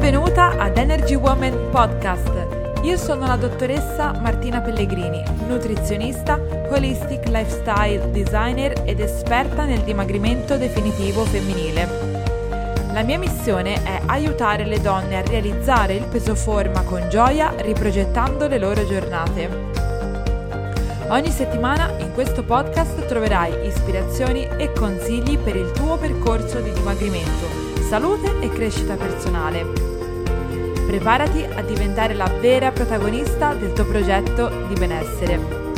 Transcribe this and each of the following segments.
Benvenuta ad Energy Woman Podcast. Io sono la dottoressa Martina Pellegrini, nutrizionista, holistic lifestyle designer ed esperta nel dimagrimento definitivo femminile. La mia missione è aiutare le donne a realizzare il peso forma con gioia riprogettando le loro giornate. Ogni settimana in questo podcast troverai ispirazioni e consigli per il tuo percorso di dimagrimento, salute e crescita personale. Preparati a diventare la vera protagonista del tuo progetto di benessere.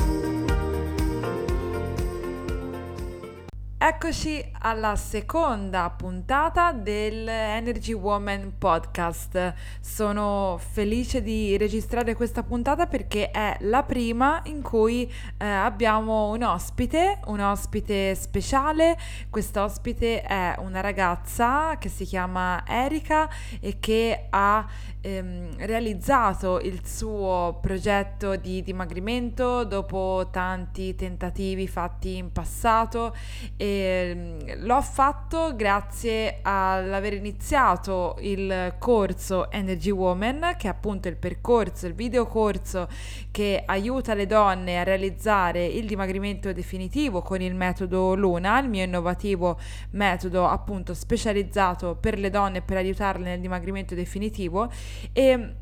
Eccoci alla seconda puntata del Energy Woman podcast. Sono felice di registrare questa puntata perché è la prima in cui eh, abbiamo un ospite, un ospite speciale. Quest'ospite è una ragazza che si chiama Erika e che ha ehm, realizzato il suo progetto di dimagrimento dopo tanti tentativi fatti in passato e ehm, l'ho fatto grazie all'aver iniziato il corso Energy Woman che è appunto il percorso, il video corso che aiuta le donne a realizzare il dimagrimento definitivo con il metodo Luna, il mio innovativo metodo appunto specializzato per le donne per aiutarle nel dimagrimento definitivo e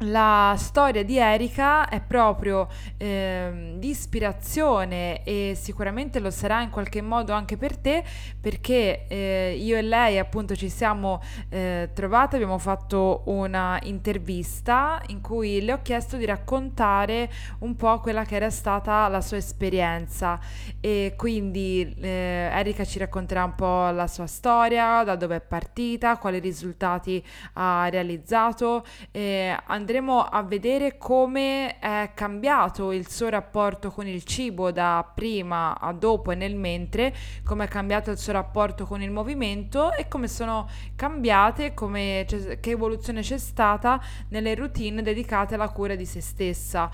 la storia di Erika è proprio eh, di ispirazione e sicuramente lo sarà in qualche modo anche per te perché eh, io e lei appunto ci siamo eh, trovate, abbiamo fatto una intervista in cui le ho chiesto di raccontare un po' quella che era stata la sua esperienza e quindi eh, Erika ci racconterà un po' la sua storia, da dove è partita, quali risultati ha realizzato. Eh, andremo a vedere come è cambiato il suo rapporto con il cibo da prima a dopo e nel mentre, come è cambiato il suo rapporto con il movimento e come sono cambiate, come, che evoluzione c'è stata nelle routine dedicate alla cura di se stessa.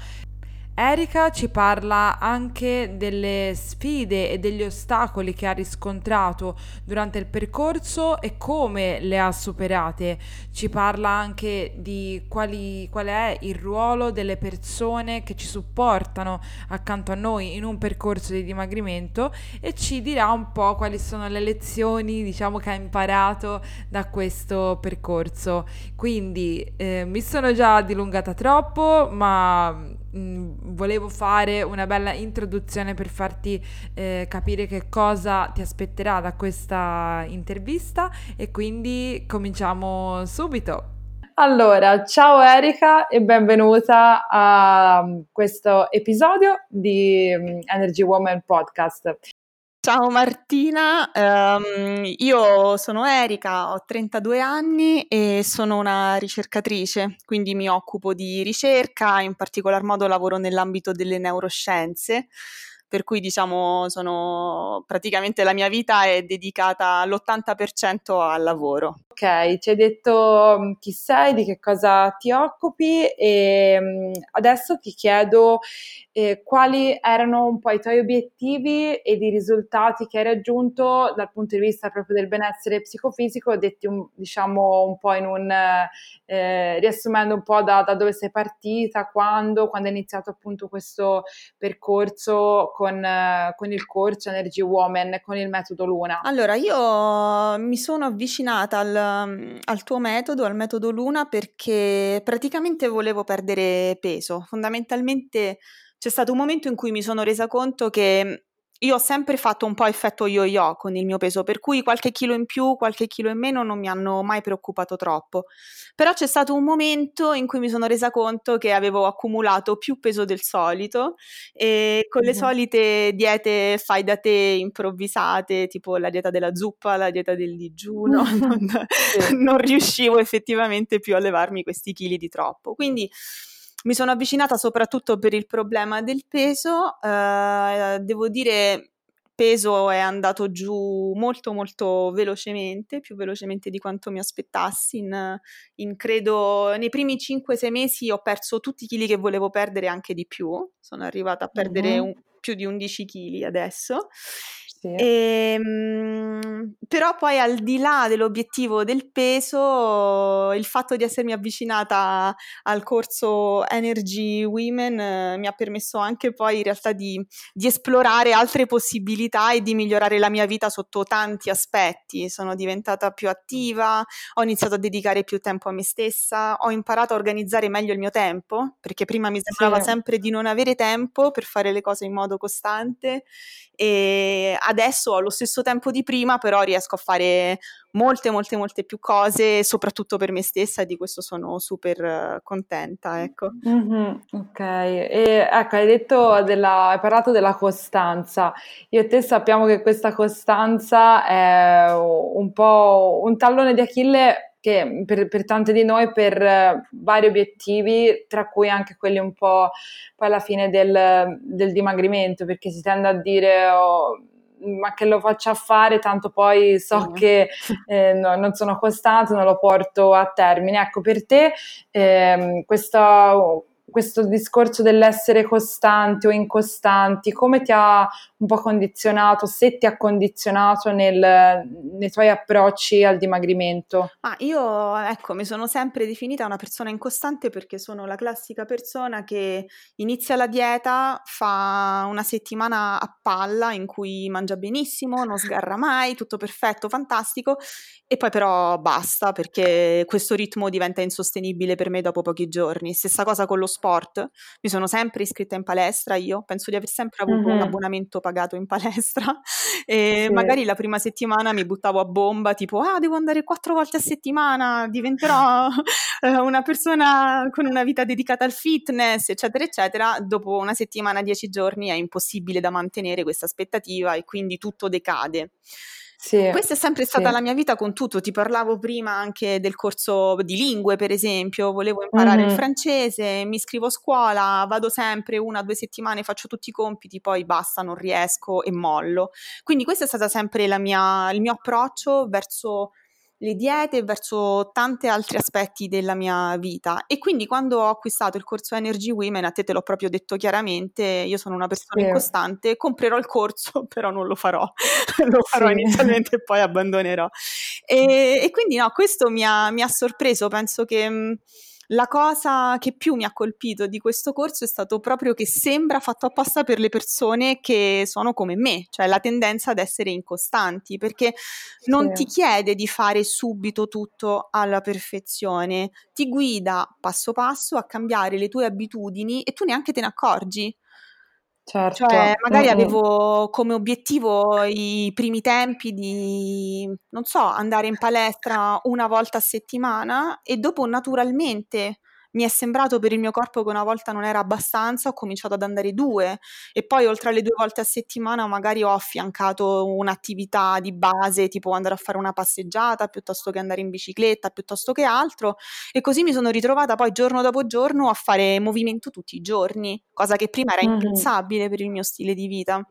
Erika ci parla anche delle sfide e degli ostacoli che ha riscontrato durante il percorso e come le ha superate. Ci parla anche di quali, qual è il ruolo delle persone che ci supportano accanto a noi in un percorso di dimagrimento e ci dirà un po' quali sono le lezioni diciamo, che ha imparato da questo percorso. Quindi eh, mi sono già dilungata troppo, ma volevo fare una bella introduzione per farti eh, capire che cosa ti aspetterà da questa intervista e quindi cominciamo subito. Allora, ciao Erika e benvenuta a questo episodio di mm, Energy Woman Podcast. Ciao Martina, um, io sono Erika, ho 32 anni e sono una ricercatrice, quindi mi occupo di ricerca, in particolar modo lavoro nell'ambito delle neuroscienze per cui diciamo sono praticamente la mia vita è dedicata l'80% al lavoro. Ok, ci hai detto mm, chi sei, di che cosa ti occupi e mm, adesso ti chiedo eh, quali erano un po' i tuoi obiettivi ed i risultati che hai raggiunto dal punto di vista proprio del benessere psicofisico, detti un, diciamo un po' in un eh, riassumendo un po' da, da, dove sei partita, quando, quando hai iniziato appunto questo percorso con, eh, con il corso Energy Woman, con il metodo Luna? Allora, io mi sono avvicinata al, al tuo metodo, al metodo Luna, perché praticamente volevo perdere peso. Fondamentalmente c'è stato un momento in cui mi sono resa conto che io ho sempre fatto un po' effetto yo-yo con il mio peso, per cui qualche chilo in più, qualche chilo in meno non mi hanno mai preoccupato troppo. Però c'è stato un momento in cui mi sono resa conto che avevo accumulato più peso del solito e con le solite diete fai da te improvvisate, tipo la dieta della zuppa, la dieta del digiuno, non, non riuscivo effettivamente più a levarmi questi chili di troppo. Quindi mi sono avvicinata soprattutto per il problema del peso, eh, devo dire peso è andato giù molto molto velocemente, più velocemente di quanto mi aspettassi. In, in credo nei primi 5-6 mesi ho perso tutti i chili che volevo perdere, anche di più. Sono arrivata a perdere uh-huh. un, più di 11 kg adesso. Sì. E, ehm, però poi al di là dell'obiettivo del peso, il fatto di essermi avvicinata al corso Energy Women eh, mi ha permesso anche poi in realtà di, di, esplorare altre possibilità e di migliorare la mia vita sotto tanti aspetti. Sono diventata più attiva, ho iniziato a dedicare più tempo a me stessa, ho imparato a organizzare meglio il mio tempo, perché prima mi sembrava sì. sempre di non avere tempo per fare le cose in modo costante e adesso ho lo stesso tempo di prima, però riesco a fare molte, molte, molte più cose, soprattutto per me stessa e di questo sono super contenta, ecco. Mm-hmm, ok, e ecco, hai detto della, hai parlato della costanza. Io e te sappiamo che questa costanza è un po' un tallone di Achille che per, per tante di noi per uh, vari obiettivi, tra cui anche quelli un po' poi alla fine del, del dimagrimento, perché si tende a dire oh, ma che lo faccia fare, tanto poi so mm. che eh, no, non sono costante, non lo porto a termine. Ecco, per te eh, questa questo discorso dell'essere costanti o incostanti, come ti ha un po' condizionato, se ti ha condizionato nel, nei tuoi approcci al dimagrimento? Ah, io ecco, mi sono sempre definita una persona incostante perché sono la classica persona che inizia la dieta, fa una settimana a palla in cui mangia benissimo, non sgarra mai, tutto perfetto, fantastico, e poi però basta perché questo ritmo diventa insostenibile per me dopo pochi giorni. Stessa cosa con lo sport mi sono sempre iscritta in palestra io, penso di aver sempre avuto mm-hmm. un abbonamento pagato in palestra e sì. magari la prima settimana mi buttavo a bomba tipo ah devo andare quattro volte a settimana, diventerò eh, una persona con una vita dedicata al fitness eccetera eccetera, dopo una settimana, dieci giorni è impossibile da mantenere questa aspettativa e quindi tutto decade. Sì, Questa è sempre stata sì. la mia vita con tutto. Ti parlavo prima anche del corso di lingue, per esempio. Volevo imparare mm-hmm. il francese, mi iscrivo a scuola, vado sempre una o due settimane, faccio tutti i compiti, poi basta, non riesco e mollo. Quindi questo è stato sempre mia, il mio approccio verso le diete e verso tanti altri aspetti della mia vita. E quindi quando ho acquistato il corso Energy Women, a te te l'ho proprio detto chiaramente, io sono una persona sì. incostante, comprerò il corso, però non lo farò, lo farò sì. inizialmente e poi abbandonerò. E, e, quindi no, questo mi ha, mi ha sorpreso, penso che la cosa che più mi ha colpito di questo corso è stato proprio che sembra fatto apposta per le persone che sono come me, cioè la tendenza ad essere incostanti, perché non sì. ti chiede di fare subito tutto alla perfezione, ti guida passo passo a cambiare le tue abitudini e tu neanche te ne accorgi. Certo. Cioè, magari mm-hmm. avevo come obiettivo i primi tempi di, non so, andare in palestra una volta a settimana e dopo naturalmente mi è sembrato per il mio corpo che una volta non era abbastanza, ho cominciato ad andare due e poi oltre alle due volte a settimana magari ho affiancato un'attività di base tipo andare a fare una passeggiata piuttosto che andare in bicicletta piuttosto che altro e così mi sono ritrovata poi giorno dopo giorno a fare movimento tutti i giorni, cosa che prima era impensabile mm-hmm. per il mio stile di vita.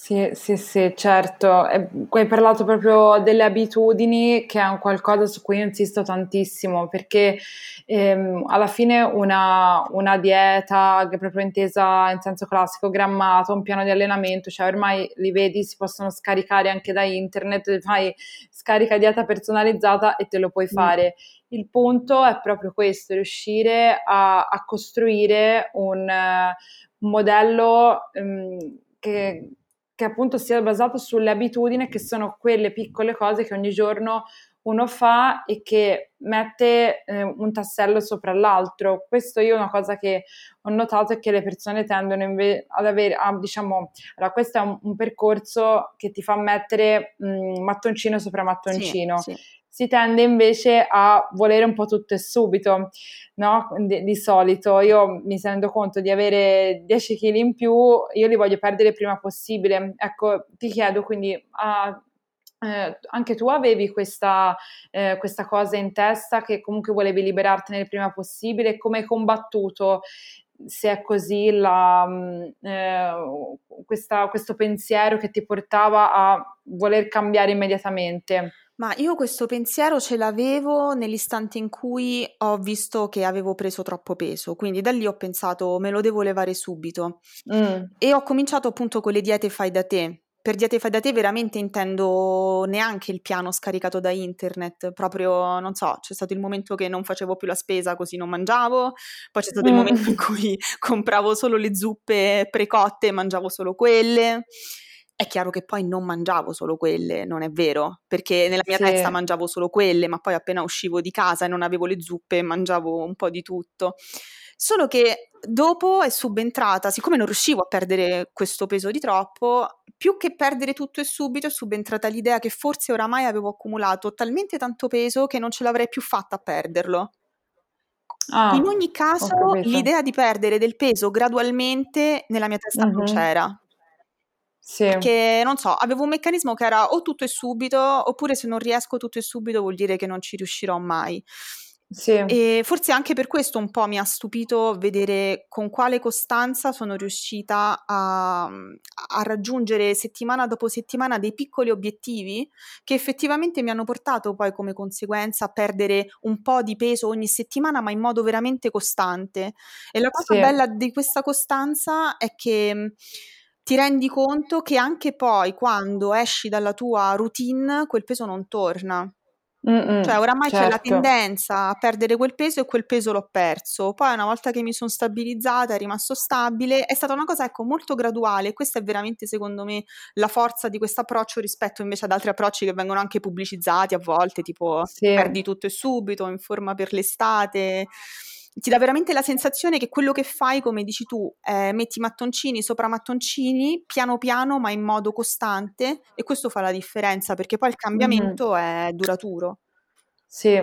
Sì, sì, sì, certo. E hai parlato proprio delle abitudini, che è un qualcosa su cui io insisto tantissimo, perché ehm, alla fine una, una dieta che è proprio intesa in senso classico, grammato, un piano di allenamento, cioè ormai li vedi, si possono scaricare anche da internet, fai scarica dieta personalizzata e te lo puoi fare. Il punto è proprio questo, riuscire a, a costruire un, un modello um, che che appunto sia basato sulle abitudini che sono quelle piccole cose che ogni giorno uno fa e che mette eh, un tassello sopra l'altro. Questo io una cosa che ho notato è che le persone tendono inve- ad avere, ah, diciamo, allora questo è un, un, percorso che ti fa mettere mh, mm, mattoncino sopra mattoncino. Sì, sì si tende invece a volere un po' tutto e subito, no? Di, di solito io mi rendo conto di avere 10 kg in più, io li voglio perdere prima possibile. Ecco, ti chiedo quindi, uh, eh, anche tu avevi questa, eh, questa, cosa in testa che comunque volevi liberartene il prima possibile, come hai combattuto se è così la, mm, eh, questa, questo pensiero che ti portava a voler cambiare immediatamente? Ma io questo pensiero ce l'avevo nell'istante in cui ho visto che avevo preso troppo peso, quindi da lì ho pensato me lo devo levare subito mm. e ho cominciato appunto con le diete fai da te, per diete fai da te veramente intendo neanche il piano scaricato da internet, proprio, non so, c'è stato il momento che non facevo più la spesa così non mangiavo, poi c'è stato mm. il momento in cui compravo solo le zuppe precotte e mangiavo solo quelle. È chiaro che poi non mangiavo solo quelle, non è vero, perché nella mia sì. testa mangiavo solo quelle, ma poi appena uscivo di casa e non avevo le zuppe, mangiavo un po' di tutto. Solo che dopo è subentrata, siccome non riuscivo a perdere questo peso di troppo, più che perdere tutto e subito è subentrata l'idea che forse oramai avevo accumulato talmente tanto peso che non ce l'avrei più fatta a perderlo. Ah, In ogni caso, l'idea di perdere del peso gradualmente nella mia testa mm-hmm. non c'era. Sì. Perché non so, avevo un meccanismo che era o tutto e subito, oppure se non riesco tutto e subito vuol dire che non ci riuscirò mai. Sì. E forse anche per questo un po' mi ha stupito vedere con quale costanza sono riuscita a, a, raggiungere settimana dopo settimana dei piccoli obiettivi che effettivamente mi hanno portato poi come conseguenza a perdere un po' di peso ogni settimana, ma in modo veramente costante. E la cosa sì. bella di questa costanza è che ti rendi conto che anche poi quando esci dalla tua routine quel peso non torna. Mm-mm, cioè, oramai certo. c'è la certo. tendenza a perdere quel peso e quel peso l'ho perso. Poi, una volta che mi sono stabilizzata, è rimasto stabile. È stata una cosa, ecco, molto graduale. Questa è veramente, secondo me, la forza di questo approccio rispetto invece ad altri approcci che vengono anche pubblicizzati a volte, tipo sì. perdi tutto e subito, in forma per l'estate ti dà veramente la sensazione che quello che fai, come dici tu, è metti mattoncini sopra mattoncini, piano piano, ma in modo costante, e questo fa la differenza perché poi il cambiamento mm-hmm. è duraturo. Sì,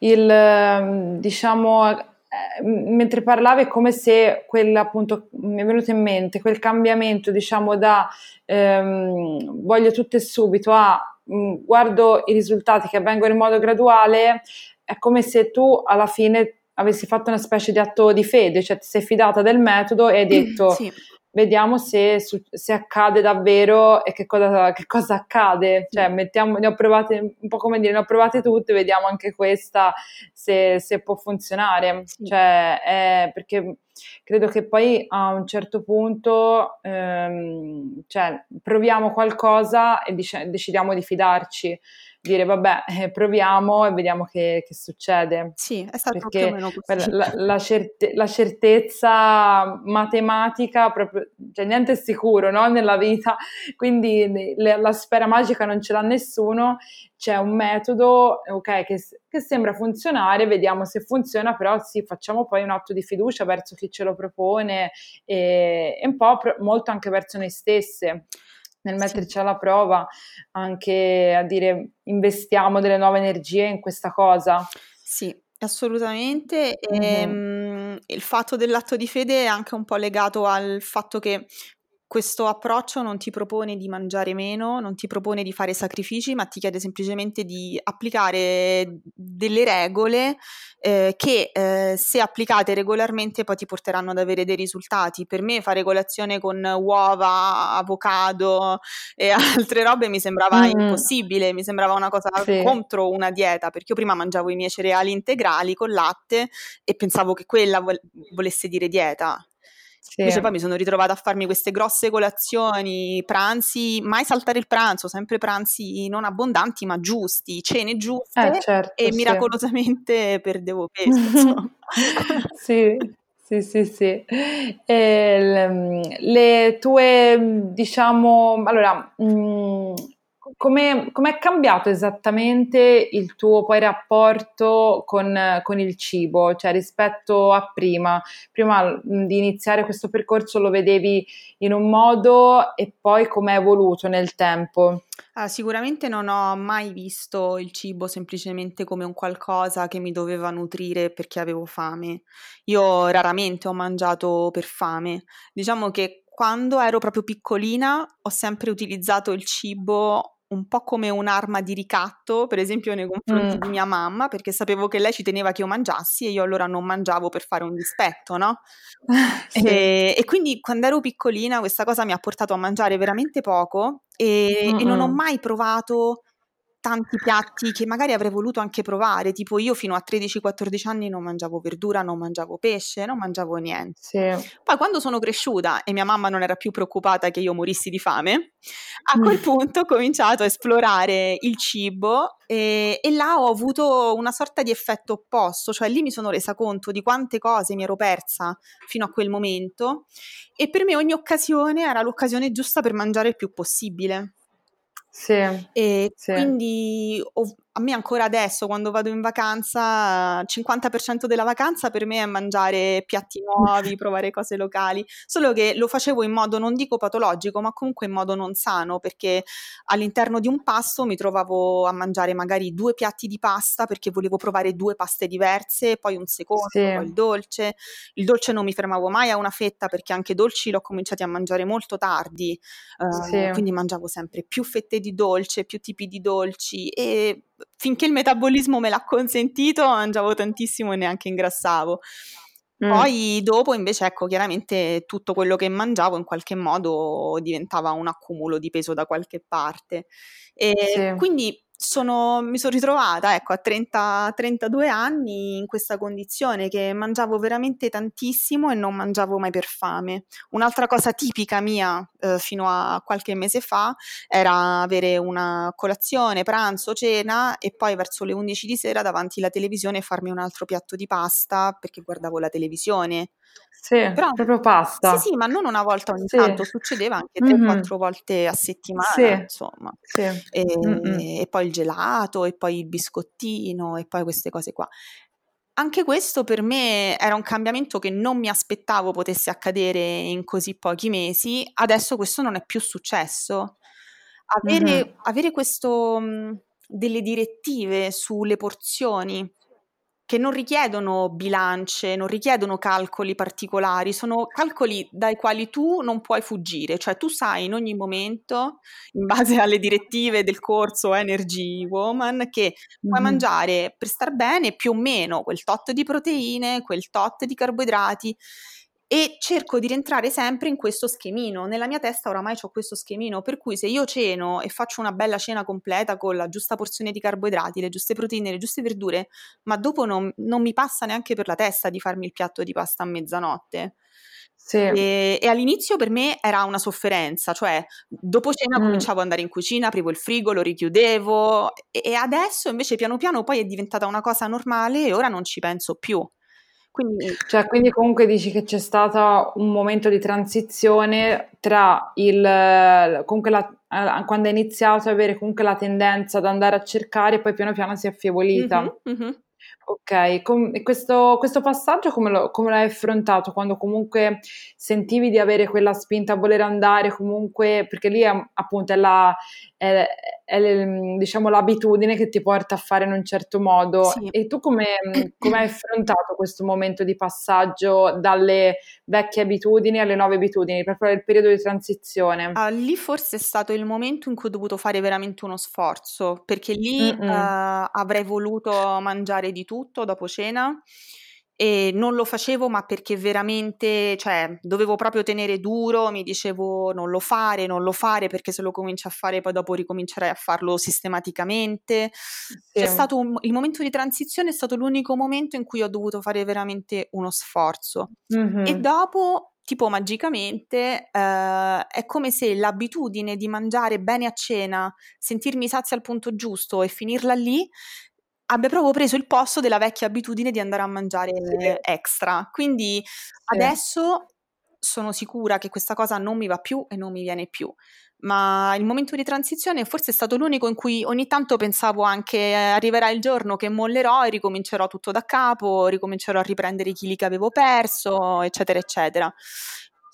il ehm, diciamo eh, mentre parlavi è come se quel appunto mi è venuto in mente quel cambiamento diciamo da ehm, voglio tutto e subito a mh, mm, guardo i risultati che avvengono in modo graduale è come se tu alla fine avessi fatto una specie di atto di fede, cioè ti sei fidata del metodo e hai detto sì. vediamo se, se, accade davvero e che cosa, che cosa accade, cioè mettiamo, ne ho provate, un po' come dire, ne ho provate tutte, vediamo anche questa se, se può funzionare, sì. cioè, è perché credo che poi a un certo punto ehm, cioè, proviamo qualcosa e dic- decidiamo di fidarci dire vabbè, eh, proviamo e vediamo che, che, succede. Sì, è stato Perché più o meno così. La, la, certe, la certezza matematica, proprio, cioè niente è sicuro no? nella vita, quindi le, la sfera magica non ce l'ha nessuno, c'è un metodo okay, che, che, sembra funzionare, vediamo se funziona, però sì, facciamo poi un atto di fiducia verso chi ce lo propone e, e un po' pro, molto anche verso noi stesse nel metterci sì. alla prova, anche a dire investiamo delle nuove energie in questa cosa. Sì, assolutamente. Mm-hmm. E, um, il fatto dell'atto di fede è anche un po' legato al fatto che questo approccio non ti propone di mangiare meno, non ti propone di fare sacrifici, ma ti chiede semplicemente di applicare delle regole eh, che eh, se applicate regolarmente poi ti porteranno ad avere dei risultati. Per me fare colazione con uova, avocado e altre robe mi sembrava mm. impossibile, mi sembrava una cosa sì. contro una dieta, perché io prima mangiavo i miei cereali integrali con latte e pensavo che quella volesse dire dieta. Sì. Invece poi mi sono ritrovata a farmi queste grosse colazioni, pranzi, mai saltare il pranzo, sempre pranzi non abbondanti ma giusti, cene giuste eh, certo, e sì. miracolosamente perdevo peso. sì. Sì, sì, sì. E, le tue, diciamo, allora, mh, mm, come è cambiato esattamente il tuo poi rapporto con, con, il cibo, cioè rispetto a prima? Prima di iniziare questo percorso lo vedevi in un modo e poi come è evoluto nel tempo? Ah, sicuramente non ho mai visto il cibo semplicemente come un qualcosa che mi doveva nutrire perché avevo fame. Io raramente ho mangiato per fame. Diciamo che quando ero proprio piccolina ho sempre utilizzato il cibo un po' come un'arma di ricatto, per esempio nei confronti mm. di mia mamma, perché sapevo che lei ci teneva che io mangiassi e io allora non mangiavo per fare un dispetto, no? sì. e, e, quindi quando ero piccolina questa cosa mi ha portato a mangiare veramente poco e, e non ho mai provato tanti piatti che magari avrei voluto anche provare, tipo io fino a 13-14 anni non mangiavo verdura, non mangiavo pesce, non mangiavo niente. Sì. Poi quando sono cresciuta e mia mamma non era più preoccupata che io morissi di fame, a quel punto ho cominciato a esplorare il cibo e, e là ho avuto una sorta di effetto opposto, cioè lì mi sono resa conto di quante cose mi ero persa fino a quel momento e per me ogni occasione era l'occasione giusta per mangiare il più possibile. Sì, E sì. quindi ov- a me ancora adesso, quando vado in vacanza, il 50% della vacanza per me è mangiare piatti nuovi, provare cose locali, solo che lo facevo in modo non dico patologico, ma comunque in modo non sano, perché all'interno di un pasto mi trovavo a mangiare magari due piatti di pasta perché volevo provare due paste diverse, poi un secondo, Sì. poi il dolce. Il dolce non mi fermavo mai a una fetta perché anche dolci l'ho cominciati a mangiare molto tardi, eh, Sì. quindi mangiavo sempre più fette di dolce, più tipi di dolci e finché il metabolismo me l'ha consentito mangiavo tantissimo e neanche ingrassavo. Mm. Poi dopo invece ecco chiaramente tutto quello che mangiavo in qualche modo diventava un accumulo di peso da qualche parte e Sì. quindi sono, mi sono ritrovata ecco a 30, 32 anni in questa condizione che mangiavo veramente tantissimo e non mangiavo mai per fame. Un'altra cosa tipica mia eh, fino a qualche mese fa era avere una colazione, pranzo, cena e poi verso le 11 di sera davanti alla televisione farmi un altro piatto di pasta perché guardavo la televisione. Sì, Però proprio sì, pasta. sì, ma non una volta ogni Sì. tanto, succedeva anche Mhm. 3-4 volte a settimana, Sì, insomma. sì. E, e poi il gelato, e poi il biscottino, e poi queste cose qua. Anche questo per me era un cambiamento che non mi aspettavo potesse accadere in così pochi mesi, adesso questo non è più successo. Avere, Mhm. avere questo, mh, delle direttive sulle porzioni che non richiedono bilance, non richiedono calcoli particolari, sono calcoli dai quali tu non puoi fuggire, cioè tu sai in ogni momento, in base alle direttive del corso Energy Woman, che puoi mangiare per star bene più o meno quel tot di proteine, quel tot di carboidrati e cerco di rientrare sempre in questo schemino. Nella mia testa oramai ho questo schemino, per cui se io ceno e faccio una bella cena completa con la giusta porzione di carboidrati, le giuste proteine, le giuste verdure, ma dopo non, non mi passa neanche per la testa di farmi il piatto di pasta a mezzanotte. Sì. E, e all'inizio per me era una sofferenza, cioè dopo cena Mm. cominciavo ad andare in cucina, aprivo il frigo, lo richiudevo e, e adesso invece piano piano poi è diventata una cosa normale e ora non ci penso più. Quindi Cioè, quindi comunque dici che c'è stato un momento di transizione tra il comunque la, eh, quando hai iniziato ad avere comunque la tendenza ad andare a cercare e poi piano piano si è affievolita. Mhm, mhm. Ok, com- e questo, questo passaggio come, lo- come l'hai affrontato quando comunque sentivi di avere quella spinta a voler andare comunque, perché lì è, appunto è, la, è- è l- diciamo, l'abitudine che ti porta a fare in un certo modo Sì. e tu come, come hai affrontato questo momento di passaggio dalle vecchie abitudini alle nuove abitudini, proprio il periodo di transizione? Ah, lì forse è stato il momento in cui ho dovuto fare veramente uno sforzo, perché lì eh, avrei voluto mangiare di tutto dopo cena e non lo facevo, ma perché veramente, cioè, dovevo proprio tenere duro, mi dicevo non lo fare, non lo fare, perché se lo cominci a fare poi dopo ricomincerai a farlo sistematicamente. C'è Sì. stato un- il momento di transizione è stato l'unico momento in cui ho dovuto fare veramente uno sforzo. E Mhm. dopo, tipo magicamente, eh, è come se l'abitudine di mangiare bene a cena, sentirmi sazia al punto giusto e finirla lì, abbia proprio preso il posto della vecchia abitudine di andare a mangiare Sì. extra. Quindi Sì. adesso sono sicura che questa cosa non mi va più e non mi viene più. Ma il momento di transizione forse è stato l'unico in cui ogni tanto pensavo anche eh, arriverà il giorno che mollerò e ricomincerò tutto da capo, ricomincerò a riprendere i chili che avevo perso, eccetera, eccetera.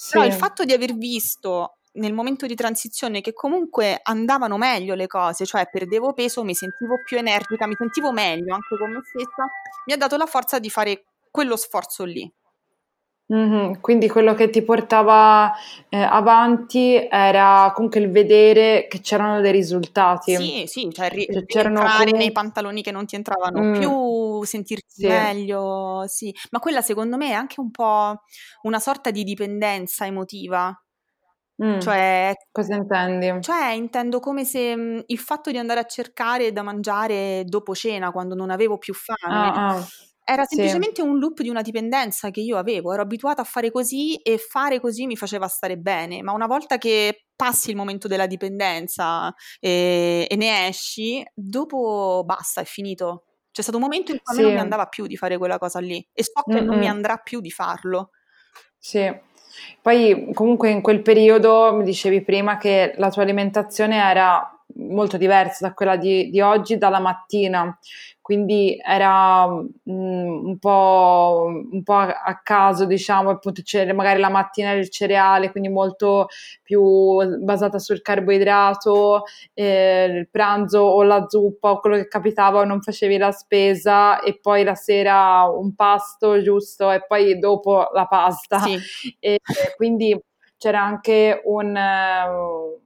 Però il Sì. fatto di aver visto nel momento di transizione che comunque andavano meglio le cose, cioè perdevo peso, mi sentivo più energica, mi sentivo meglio anche con me stessa, mi ha dato la forza di fare quello sforzo lì. Mhm, Quindi quello che ti portava eh, avanti era comunque il vedere che c'erano dei risultati. Sì, sì, cioè ri- Cioè, c'erano entrare nei comunque... pantaloni che non ti entravano Mm, più, sentirti sì, meglio, sì, ma quella secondo me è anche un po' una sorta di dipendenza emotiva. Mm, Cioè, cosa intendi? cioè intendo come se mh, il fatto di andare a cercare da mangiare dopo cena, quando non avevo più fame, Ah, ah, era sì, semplicemente un loop di una dipendenza che io avevo. Ero abituata a fare così e fare così mi faceva stare bene, ma una volta che passi il momento della dipendenza e, e ne esci, dopo basta, è finito. C'è stato un momento in cui a me non mi sì. andava più di fare quella cosa lì e so che non mi andrà più di farlo. Sì, poi comunque in quel periodo mi dicevi prima che la tua alimentazione era molto diversa da quella di, di oggi dalla mattina, quindi era mm, un po', un po' a, caso, diciamo, appunto c'era magari la mattina il cereale, quindi molto più basata sul carboidrato, eh, il pranzo o la zuppa o quello che capitava, non facevi la spesa e poi la sera un pasto giusto e poi dopo la pasta. Sì. E quindi c'era anche un...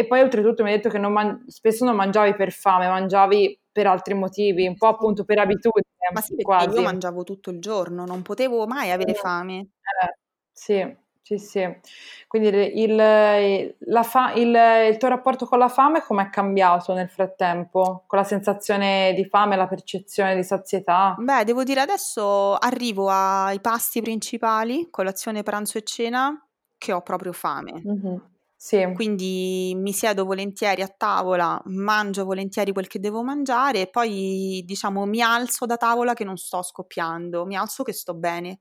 e poi oltretutto mi hai detto che non man- spesso non mangiavi per fame, mangiavi per altri motivi, un po' appunto per abitudine, Ma sì, quasi. io mangiavo tutto il giorno, non potevo mai avere Mm. fame. Eh, sì, sì, sì. Quindi il, il- la fa- il- il tuo rapporto con la fame come è cambiato nel frattempo? Con la sensazione di fame, la percezione di sazietà? Beh, devo dire adesso arrivo ai pasti principali, colazione, pranzo e cena, che ho proprio fame. Mhm. Sì, Quindi mi siedo volentieri a tavola, mangio volentieri quel che devo mangiare e poi diciamo mi alzo da tavola che non sto scoppiando, mi alzo che sto bene.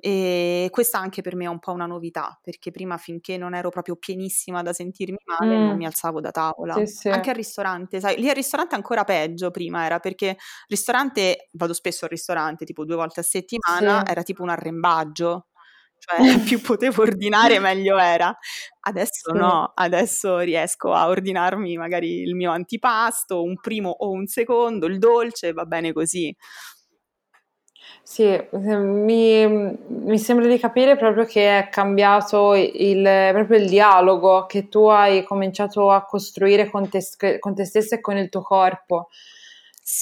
E questa anche per me è un po' una novità, perché prima finché non ero proprio pienissima da sentirmi male non Mm, mi alzavo da tavola. sì, sì. Anche al ristorante, sai, lì al ristorante ancora peggio prima era perché al ristorante, vado spesso al ristorante tipo due volte a settimana, Sì. era tipo un arrembaggio, cioè più potevo ordinare meglio era. Adesso no, adesso riesco a ordinarmi magari il mio antipasto, un primo o un secondo, il dolce, va bene così. Sì, eh, mi, mi sembra di capire proprio che è cambiato il, proprio il dialogo che tu hai cominciato a costruire con te, con te stessa e con il tuo corpo,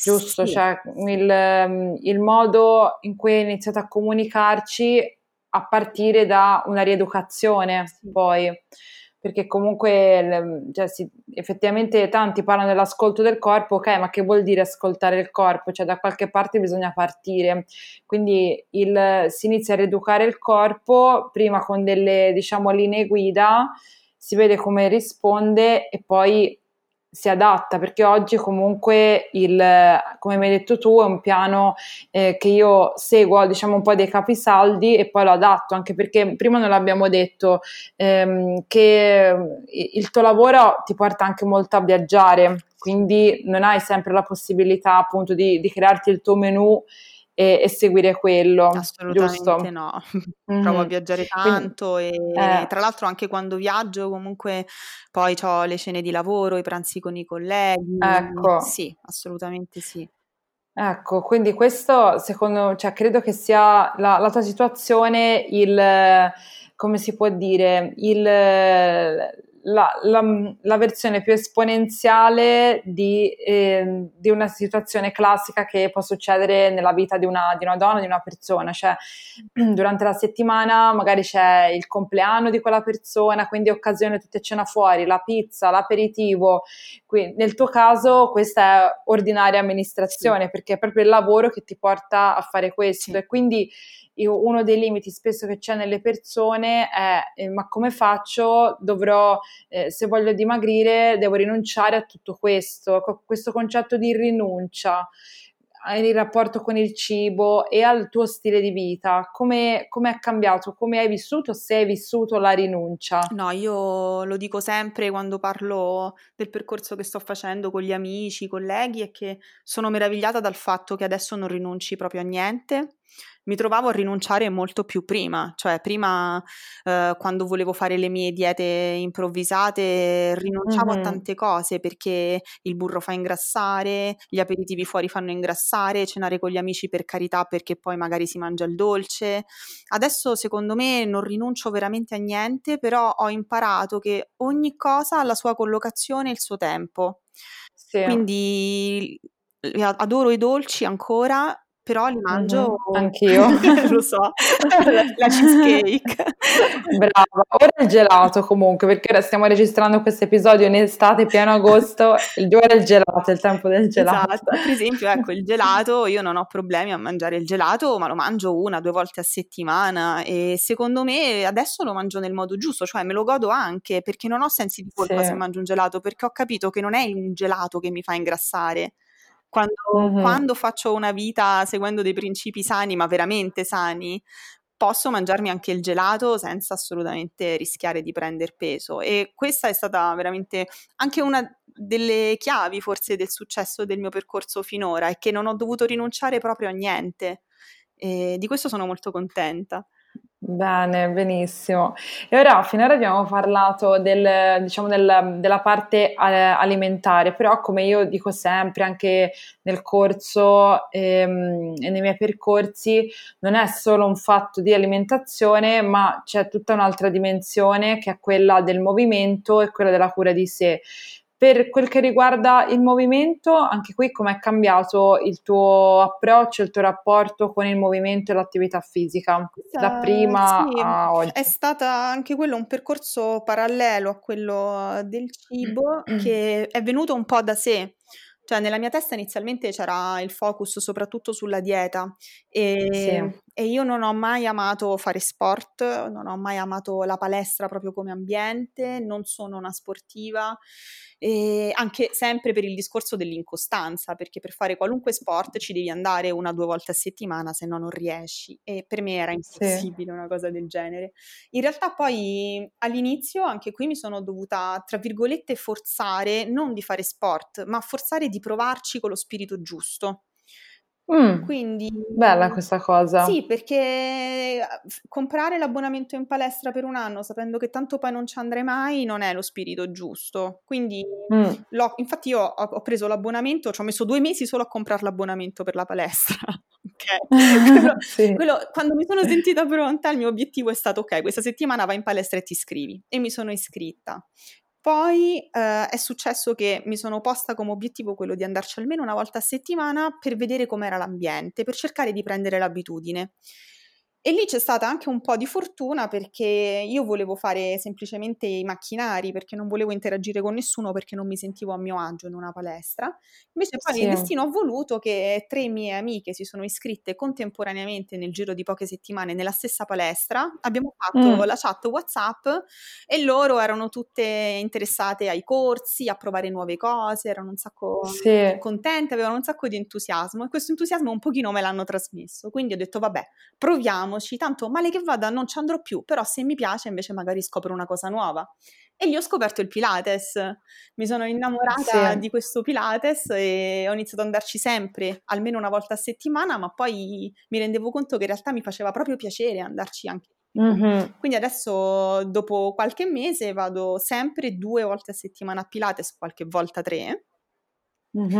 giusto? Sì. Cioè il, il modo in cui hai iniziato a comunicarci a partire da una rieducazione, Sì. poi perché comunque cioè, sì, effettivamente tanti parlano dell'ascolto del corpo, ok, ma che vuol dire ascoltare il corpo? Cioè da qualche parte bisogna partire, quindi il- si inizia a rieducare il corpo prima con delle diciamo linee guida, si vede come risponde e poi si adatta, perché oggi comunque il, come mi hai detto tu, è un piano eh, che io seguo, diciamo un po' dei capisaldi e poi lo adatto, anche perché prima non l'abbiamo detto, ehm, che il tuo lavoro ti porta anche molto a viaggiare, quindi non hai sempre la possibilità appunto di, di crearti il tuo menù e, e seguire quello, Assolutamente giusto? no. Provo a viaggiare Quindi, tanto e eh, tra l'altro anche quando viaggio comunque poi ho le cene di lavoro, i pranzi con i colleghi. ecco. Sì, assolutamente sì. Ecco, quindi questo secondo, cioè credo che sia la, la tua situazione, il, come si può dire, il, la, la- la versione più esponenziale di, eh, di una situazione classica che può succedere nella vita di una, di una donna, di una persona. Cioè, durante la settimana magari c'è il compleanno di quella persona, quindi occasione tutti a cena fuori, la pizza, l'aperitivo. Quindi, nel tuo caso questa è ordinaria amministrazione Sì. perché è proprio il lavoro che ti porta a fare questo Sì. e quindi io- uno dei limiti spesso che c'è nelle persone è eh, ma come faccio? Dovrò, eh, se voglio dimagrire, devo rinunciare a tutto questo, questo concetto di rinuncia il rapporto con il cibo e al tuo stile di vita, come, come è cambiato? Come hai vissuto? Se hai vissuto la rinuncia? No, io lo dico sempre quando parlo del percorso che sto facendo con gli amici, i colleghi, è che sono meravigliata dal fatto che adesso non rinunci proprio a niente. Mi trovavo a rinunciare molto più prima, cioè prima eh, quando volevo fare le mie diete improvvisate rinunciavo a Mhm. tante cose perché il burro fa ingrassare, gli aperitivi fuori fanno ingrassare, cenare con gli amici per carità perché poi magari si mangia il dolce. Adesso secondo me non rinuncio veramente a niente, però ho imparato che ogni cosa ha la sua collocazione e il suo tempo. Sì. Quindi adoro i dolci ancora, però li mangio Mh-mh, anch'io. lo so, la cheesecake. Brava. Ora il gelato comunque, perché ora stiamo registrando questo episodio in estate, pieno agosto, il ora il gelato, è il tempo del gelato. Esatto, per esempio, ecco, il gelato, io non ho problemi a mangiare il gelato, ma lo mangio una, due volte a settimana e secondo me adesso lo mangio nel modo giusto, cioè me lo godo anche perché non ho sensi di colpa se Sì. mangio un gelato, perché ho capito che non è un gelato che mi fa ingrassare. Quando, Mh-mh. quando faccio una vita seguendo dei principi sani, ma veramente sani, posso mangiarmi anche il gelato senza assolutamente rischiare di prendere peso. E questa è stata veramente anche una delle chiavi forse del successo del mio percorso finora, è che non ho dovuto rinunciare proprio a niente. E di questo sono molto contenta. Bene, benissimo. E ora finora abbiamo parlato del, diciamo, del- della parte eh, alimentare, però come io dico sempre anche nel corso ehm, e nei miei percorsi, non è solo un fatto di alimentazione, ma c'è tutta un'altra dimensione che è quella del movimento e quella della cura di sé. Per quel che riguarda il movimento, anche qui com'è cambiato il tuo approccio, il tuo rapporto con il movimento e l'attività fisica, da prima sì, a oggi? è stata anche quello un percorso parallelo a quello del cibo che è venuto un po' da sé. Cioè, nella mia testa inizialmente c'era il focus soprattutto sulla dieta e, Sì, e io non ho mai amato fare sport, non ho mai amato la palestra proprio come ambiente, non sono una sportiva anche sempre per il discorso dell'incostanza, perché per fare qualunque sport ci devi andare una o due volte a settimana, se no non riesci. E per me era sì. impossibile una cosa del genere. In realtà poi all'inizio anche qui mi sono dovuta, tra virgolette, forzare non di fare sport, ma forzare di provarci con lo spirito giusto. Mm, Quindi bella questa cosa. sì, perché f- comprare l'abbonamento in palestra per un anno sapendo che tanto poi non ci andrei mai non è lo spirito giusto. Quindi Mm, l'ho- infatti io ho, ho preso l'abbonamento, ci ho messo due mesi solo a comprare l'abbonamento per la palestra. Ok? Quello- sì. quello- quando mi sono sentita pronta, il mio obiettivo è stato: ok, questa settimana vai in palestra e ti iscrivi. E mi sono iscritta. Poi eh, è successo che mi sono posta come obiettivo quello di andarci almeno una volta a settimana per vedere com'era l'ambiente, per cercare di prendere l'abitudine. E lì c'è stata anche un po' di fortuna perché io volevo fare semplicemente i macchinari, perché non volevo interagire con nessuno perché non mi sentivo a mio agio in una palestra. Invece poi il Sì. destino ha voluto che tre mie amiche si sono iscritte contemporaneamente nel giro di poche settimane nella stessa palestra. Abbiamo fatto Mm, la chat WhatsApp e loro erano tutte interessate ai corsi, a provare nuove cose, erano un sacco sì. contente, avevano un sacco di entusiasmo e questo entusiasmo un pochino me l'hanno trasmesso. Quindi ho detto, vabbè, proviamoci, tanto male che vada non ci andrò più, però se mi piace invece magari scopro una cosa nuova. E lì ho scoperto il Pilates, mi sono innamorata Sì. di questo Pilates e ho iniziato ad andarci sempre, almeno una volta a settimana, ma poi mi rendevo conto che in realtà mi faceva proprio piacere andarci anche. Mhm. Quindi adesso, dopo qualche mese, vado sempre due volte a settimana a Pilates, qualche volta tre.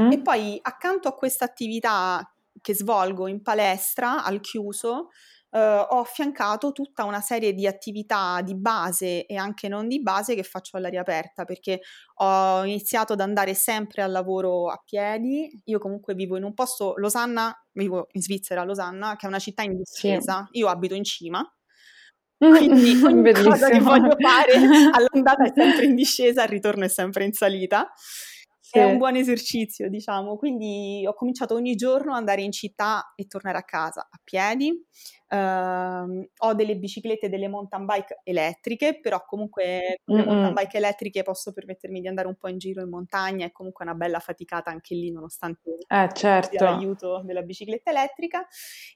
E Mhm. poi accanto a questa attività che svolgo in palestra al chiuso, eh, ho affiancato tutta una serie di attività di base e anche non di base che faccio all'aria aperta perché ho iniziato ad andare sempre al lavoro a piedi. Io comunque vivo in un posto, Losanna, vivo in Svizzera, Losanna, che è una città in Sì. discesa. Io abito in cima. Quindi ogni cosa che voglio fare all'andata è sempre in discesa, al ritorno è sempre in salita. È un Sì. buon esercizio, diciamo. Quindi ho cominciato ogni giorno ad andare in città e tornare a casa a piedi. Ehm, ho delle biciclette delle mountain bike elettriche, però comunque con le mountain Mm-mm. bike elettriche posso permettermi di andare un po' in giro in montagna, è comunque una bella faticata anche lì, nonostante Eh, certo. l'aiuto della bicicletta elettrica.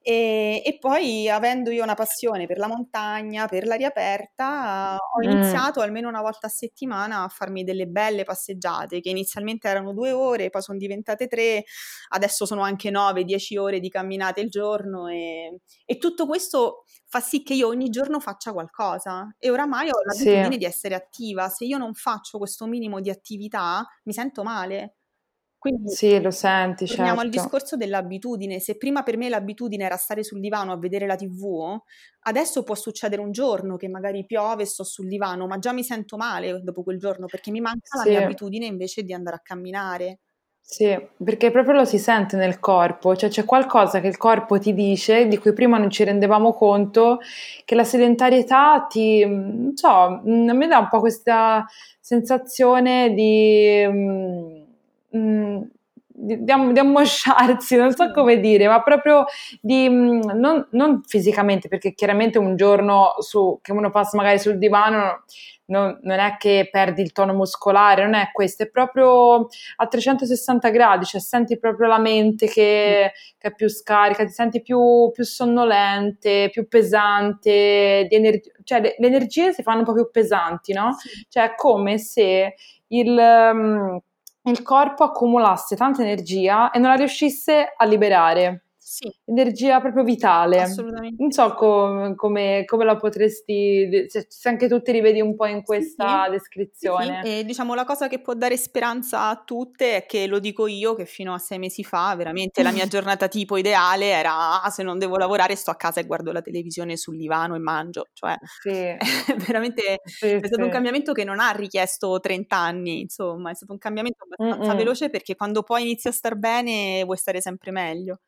E, e poi, avendo io una passione per la montagna, per l'aria aperta, ho Mm. iniziato almeno una volta a settimana a farmi delle belle passeggiate che inizialmente erano due ore, poi sono diventate tre, adesso sono anche nove, dieci ore di camminate il giorno e, e tutto questo fa sì che io ogni giorno faccia qualcosa e oramai ho Sì. l'abitudine di essere attiva. Se io non faccio questo minimo di attività, mi sento male. Quindi Sì, lo senti, torniamo al certo. discorso dell'abitudine. Se prima per me l'abitudine era stare sul divano a vedere la TV, adesso può succedere un giorno che magari piove e sto sul divano, ma già mi sento male dopo quel giorno perché mi manca la mia Sì. abitudine invece di andare a camminare. Sì, perché proprio lo si sente nel corpo, cioè c'è qualcosa che il corpo ti dice, di cui prima non ci rendevamo conto, che la sedentarietà ti, non so, a me dà un po' questa sensazione di, mm, di, di, am- di ammosciarsi, non so come dire, ma proprio di, non, non fisicamente, perché chiaramente un giorno su, che uno passa magari sul divano non, non, è che perdi il tono muscolare, non è questo, è proprio a 360 gradi, cioè senti proprio la mente che, che è più scarica, ti senti più, più sonnolente, più pesante, ener- cioè le, le, energie si fanno un po' più pesanti, no? Sì. Cioè è come se il... Um, il corpo accumulasse tanta energia e non la riuscisse a liberare. Sì. Energia proprio vitale. Assolutamente. Non so com- come, come, la potresti, se, se, anche tu ti rivedi un po' in questa sì, descrizione. Sì, e diciamo la cosa che può dare speranza a tutte è che lo dico io che fino a sei mesi fa veramente la mia giornata tipo ideale era ah, se non devo lavorare sto a casa e guardo la televisione sul divano e mangio. Cioè sì. veramente è stato un cambiamento che non ha richiesto 30 anni, insomma, è stato un cambiamento abbastanza Mm-mm. veloce perché quando poi inizi a star bene vuoi stare sempre meglio.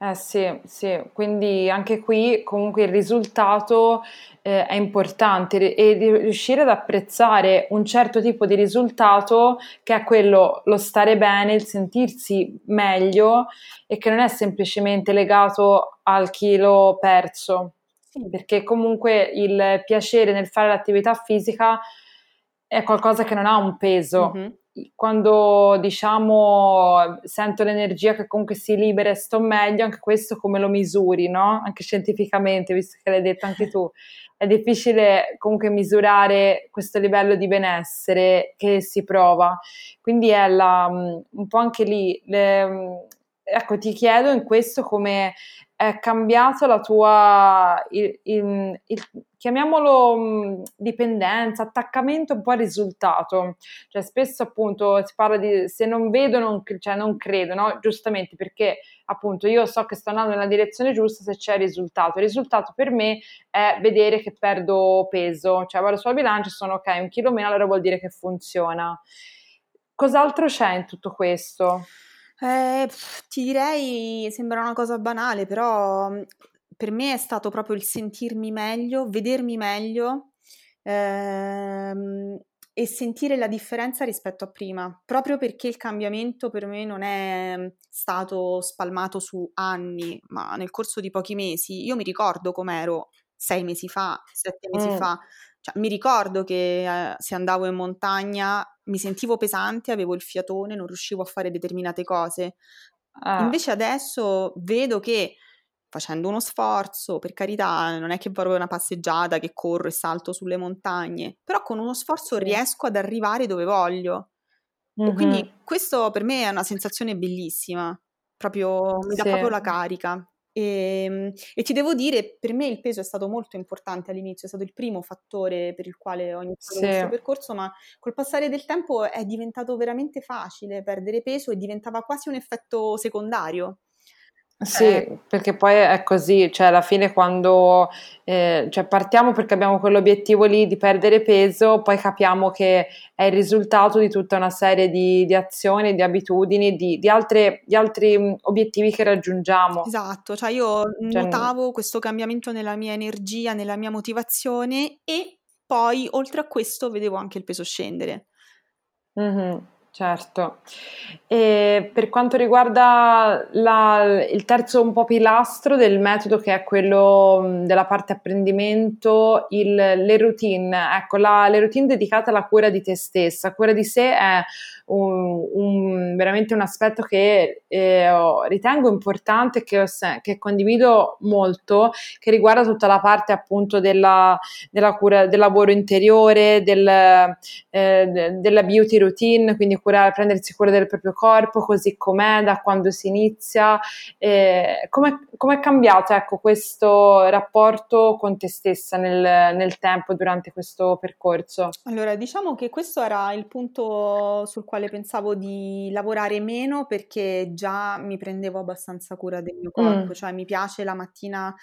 Eh sì, sì, quindi anche qui comunque il risultato eh, è importante e riuscire ad apprezzare un certo tipo di risultato che è quello, lo stare bene, il sentirsi meglio e che non è semplicemente legato al chilo perso, perché comunque il piacere nel fare l'attività fisica è qualcosa che non ha un peso. Mm-hmm quando diciamo sento l'energia che comunque si libera e sto meglio, anche questo come lo misuri, no? Anche scientificamente, visto che l'hai detto anche tu, è difficile comunque misurare questo livello di benessere che si prova. Quindi è la, un po' anche lì, le, ecco, ti chiedo in questo come è cambiato la tua, il, il, il, chiamiamolo mm, dipendenza, attaccamento un po' al risultato. Cioè spesso appunto si parla di se non vedo non, cioè, non credo, no? Giustamente perché appunto io so che sto andando nella direzione giusta se c'è risultato. Il risultato per me è vedere che perdo peso, cioè vado sulla bilancia e sono ok, un chilo meno, allora vuol dire che funziona. Cos'altro c'è in tutto questo? Eh, ti direi, sembra una cosa banale, però mhmm, per me è stato proprio il sentirmi meglio, vedermi meglio ehm, e sentire la differenza rispetto a prima, proprio perché il cambiamento per me non è mhmm, stato spalmato su anni, ma nel corso di pochi mesi. Io mi ricordo com'ero sei mesi fa, sette mesi mm. fa, cioè, mi ricordo che eh, se andavo in montagna mi sentivo pesante, avevo il fiatone, non riuscivo a fare determinate cose. Ah. Invece adesso vedo che facendo uno sforzo, per carità, non è che vorrei una passeggiata, che corro e salto sulle montagne, però con uno sforzo riesco ad arrivare dove voglio. Mm-hmm. E quindi questo per me è una sensazione bellissima, proprio mi dà sì. proprio la carica. E, ehm, e, ti devo dire, per me il peso è stato molto importante all'inizio, è stato il primo fattore per il quale ho iniziato sì. questo percorso, ma col passare del tempo è diventato veramente facile perdere peso e diventava quasi un effetto secondario. Sì, eh. perché poi è così, cioè alla fine quando eh, cioè partiamo perché abbiamo quell'obiettivo lì di perdere peso, poi capiamo che è il risultato di tutta una serie di, di azioni, di abitudini, di, di, altre, di, altri obiettivi che raggiungiamo. Esatto, cioè io cioè, notavo questo cambiamento nella mia energia, nella mia motivazione e poi oltre a questo vedevo anche il peso scendere. Mm-hmm. Certo. E per quanto riguarda la, il terzo un po' pilastro del metodo, che è quello della parte apprendimento, il, le routine, ecco, la, le routine dedicate alla cura di te stessa. Cura di sé è un, un, veramente un aspetto che eh, ritengo importante, che, ho, che, condivido molto, che riguarda tutta la parte appunto della, della cura, del lavoro interiore, del, eh, della beauty routine, quindi curare, prendersi cura del proprio corpo così com'è, da quando si inizia. Eh, come è cambiato ecco, questo rapporto con te stessa nel, nel tempo durante questo percorso? Allora, diciamo che questo era il punto sul quale quale pensavo di lavorare meno perché già mi prendevo abbastanza cura del mio corpo, mm. cioè mi piace la mattina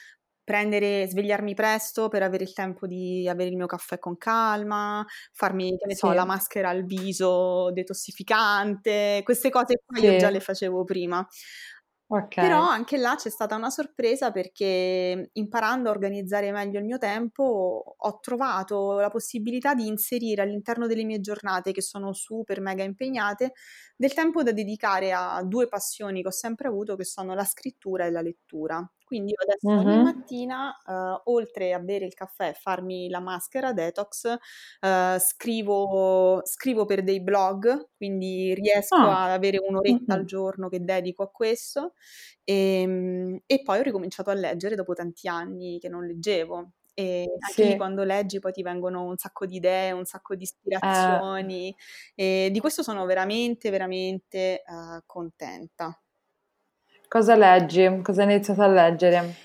prendere, svegliarmi presto per avere il tempo di avere il mio caffè con calma, farmi, che ne so, la Sì. maschera al viso detossificante, queste cose qua io già le Sì. facevo prima. Però Okay. anche là c'è stata una sorpresa perché imparando a organizzare meglio il mio tempo ho trovato la possibilità di inserire all'interno delle mie giornate, che sono super mega impegnate, del tempo da dedicare a 2 passioni che ho sempre avuto, che sono la scrittura e la lettura. Quindi io adesso ogni Mh-mh. mattina, uhm, oltre a bere il caffè e farmi la maschera detox, uhm, scrivo scrivo per dei blog, quindi riesco Ah. ad avere 1 oretta al giorno che dedico a questo, ehm, e poi ho ricominciato a leggere dopo tanti anni che non leggevo. E anche Sì. quando leggi poi ti vengono un sacco di idee, un sacco di Eh. ispirazioni e di questo sono veramente, veramente, uhm, contenta. Cosa leggi? Cosa hai iniziato a leggere?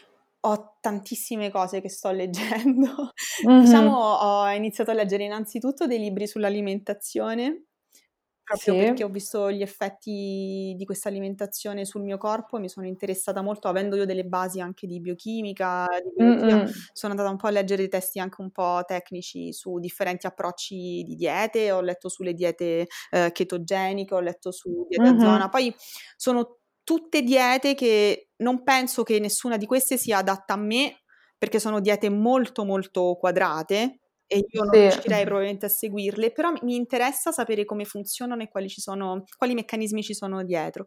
Ho tantissime cose che sto leggendo. Diciamo Mh-mh. ho iniziato a leggere innanzitutto dei libri sull'alimentazione, proprio perché Sì. ho visto gli effetti di questa alimentazione sul mio corpo, mi sono interessata molto, avendo io delle basi anche di biochimica, di biologia, sono andata un po' a leggere dei testi anche un po' tecnici su differenti approcci di diete, ho letto sulle diete, uhm, chetogeniche, ho letto su diete a zona. Poi sono tutte diete che non penso che nessuna di queste sia adatta a me, perché sono diete molto, molto quadrate e io non Sì. riuscirei probabilmente a seguirle, però mi mi interessa sapere come funzionano e quali ci sono quali meccanismi ci sono dietro.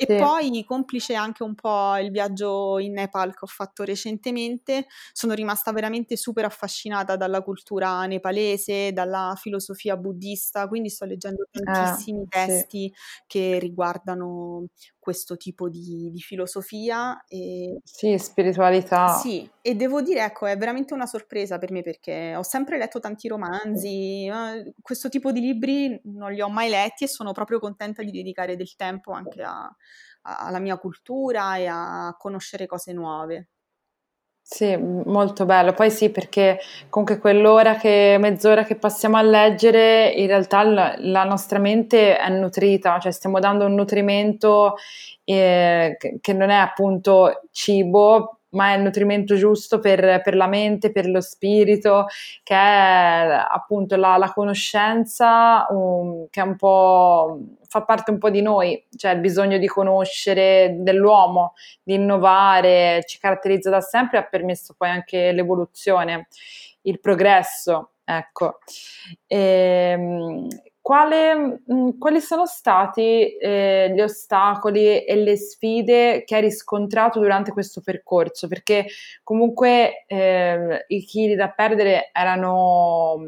E Sì. poi, complice anche un po' il viaggio in Nepal che ho fatto recentemente, sono rimasta veramente super affascinata dalla cultura nepalese, dalla filosofia buddista, quindi sto leggendo Eh, tantissimi sì. testi che riguardano questo tipo di di filosofia e Sì, spiritualità. sì, e devo dire, ecco, è veramente una sorpresa per me perché ho sempre letto tanti Sì. romanzi, uhm, questo tipo di libri non li ho mai letti e sono proprio contenta di dedicare del tempo anche a alla mia cultura e a conoscere cose nuove. Sì, molto bello. Poi sì, perché comunque quell'ora che mezz'ora che passiamo a leggere, in realtà l la nostra mente è nutrita, cioè stiamo dando un nutrimento, che che non è appunto cibo, ma è il nutrimento giusto per per la mente, per lo spirito, che è appunto la la conoscenza, um, che è un po' fa parte un po' di noi, cioè il bisogno di conoscere dell'uomo, di innovare, ci caratterizza da sempre e ha permesso poi anche l'evoluzione, il progresso, ecco. Ehm, quale mhmm, quali sono stati, ehm, gli ostacoli e le sfide che hai riscontrato durante questo percorso? Perché comunque, ehm, i chili da perdere erano,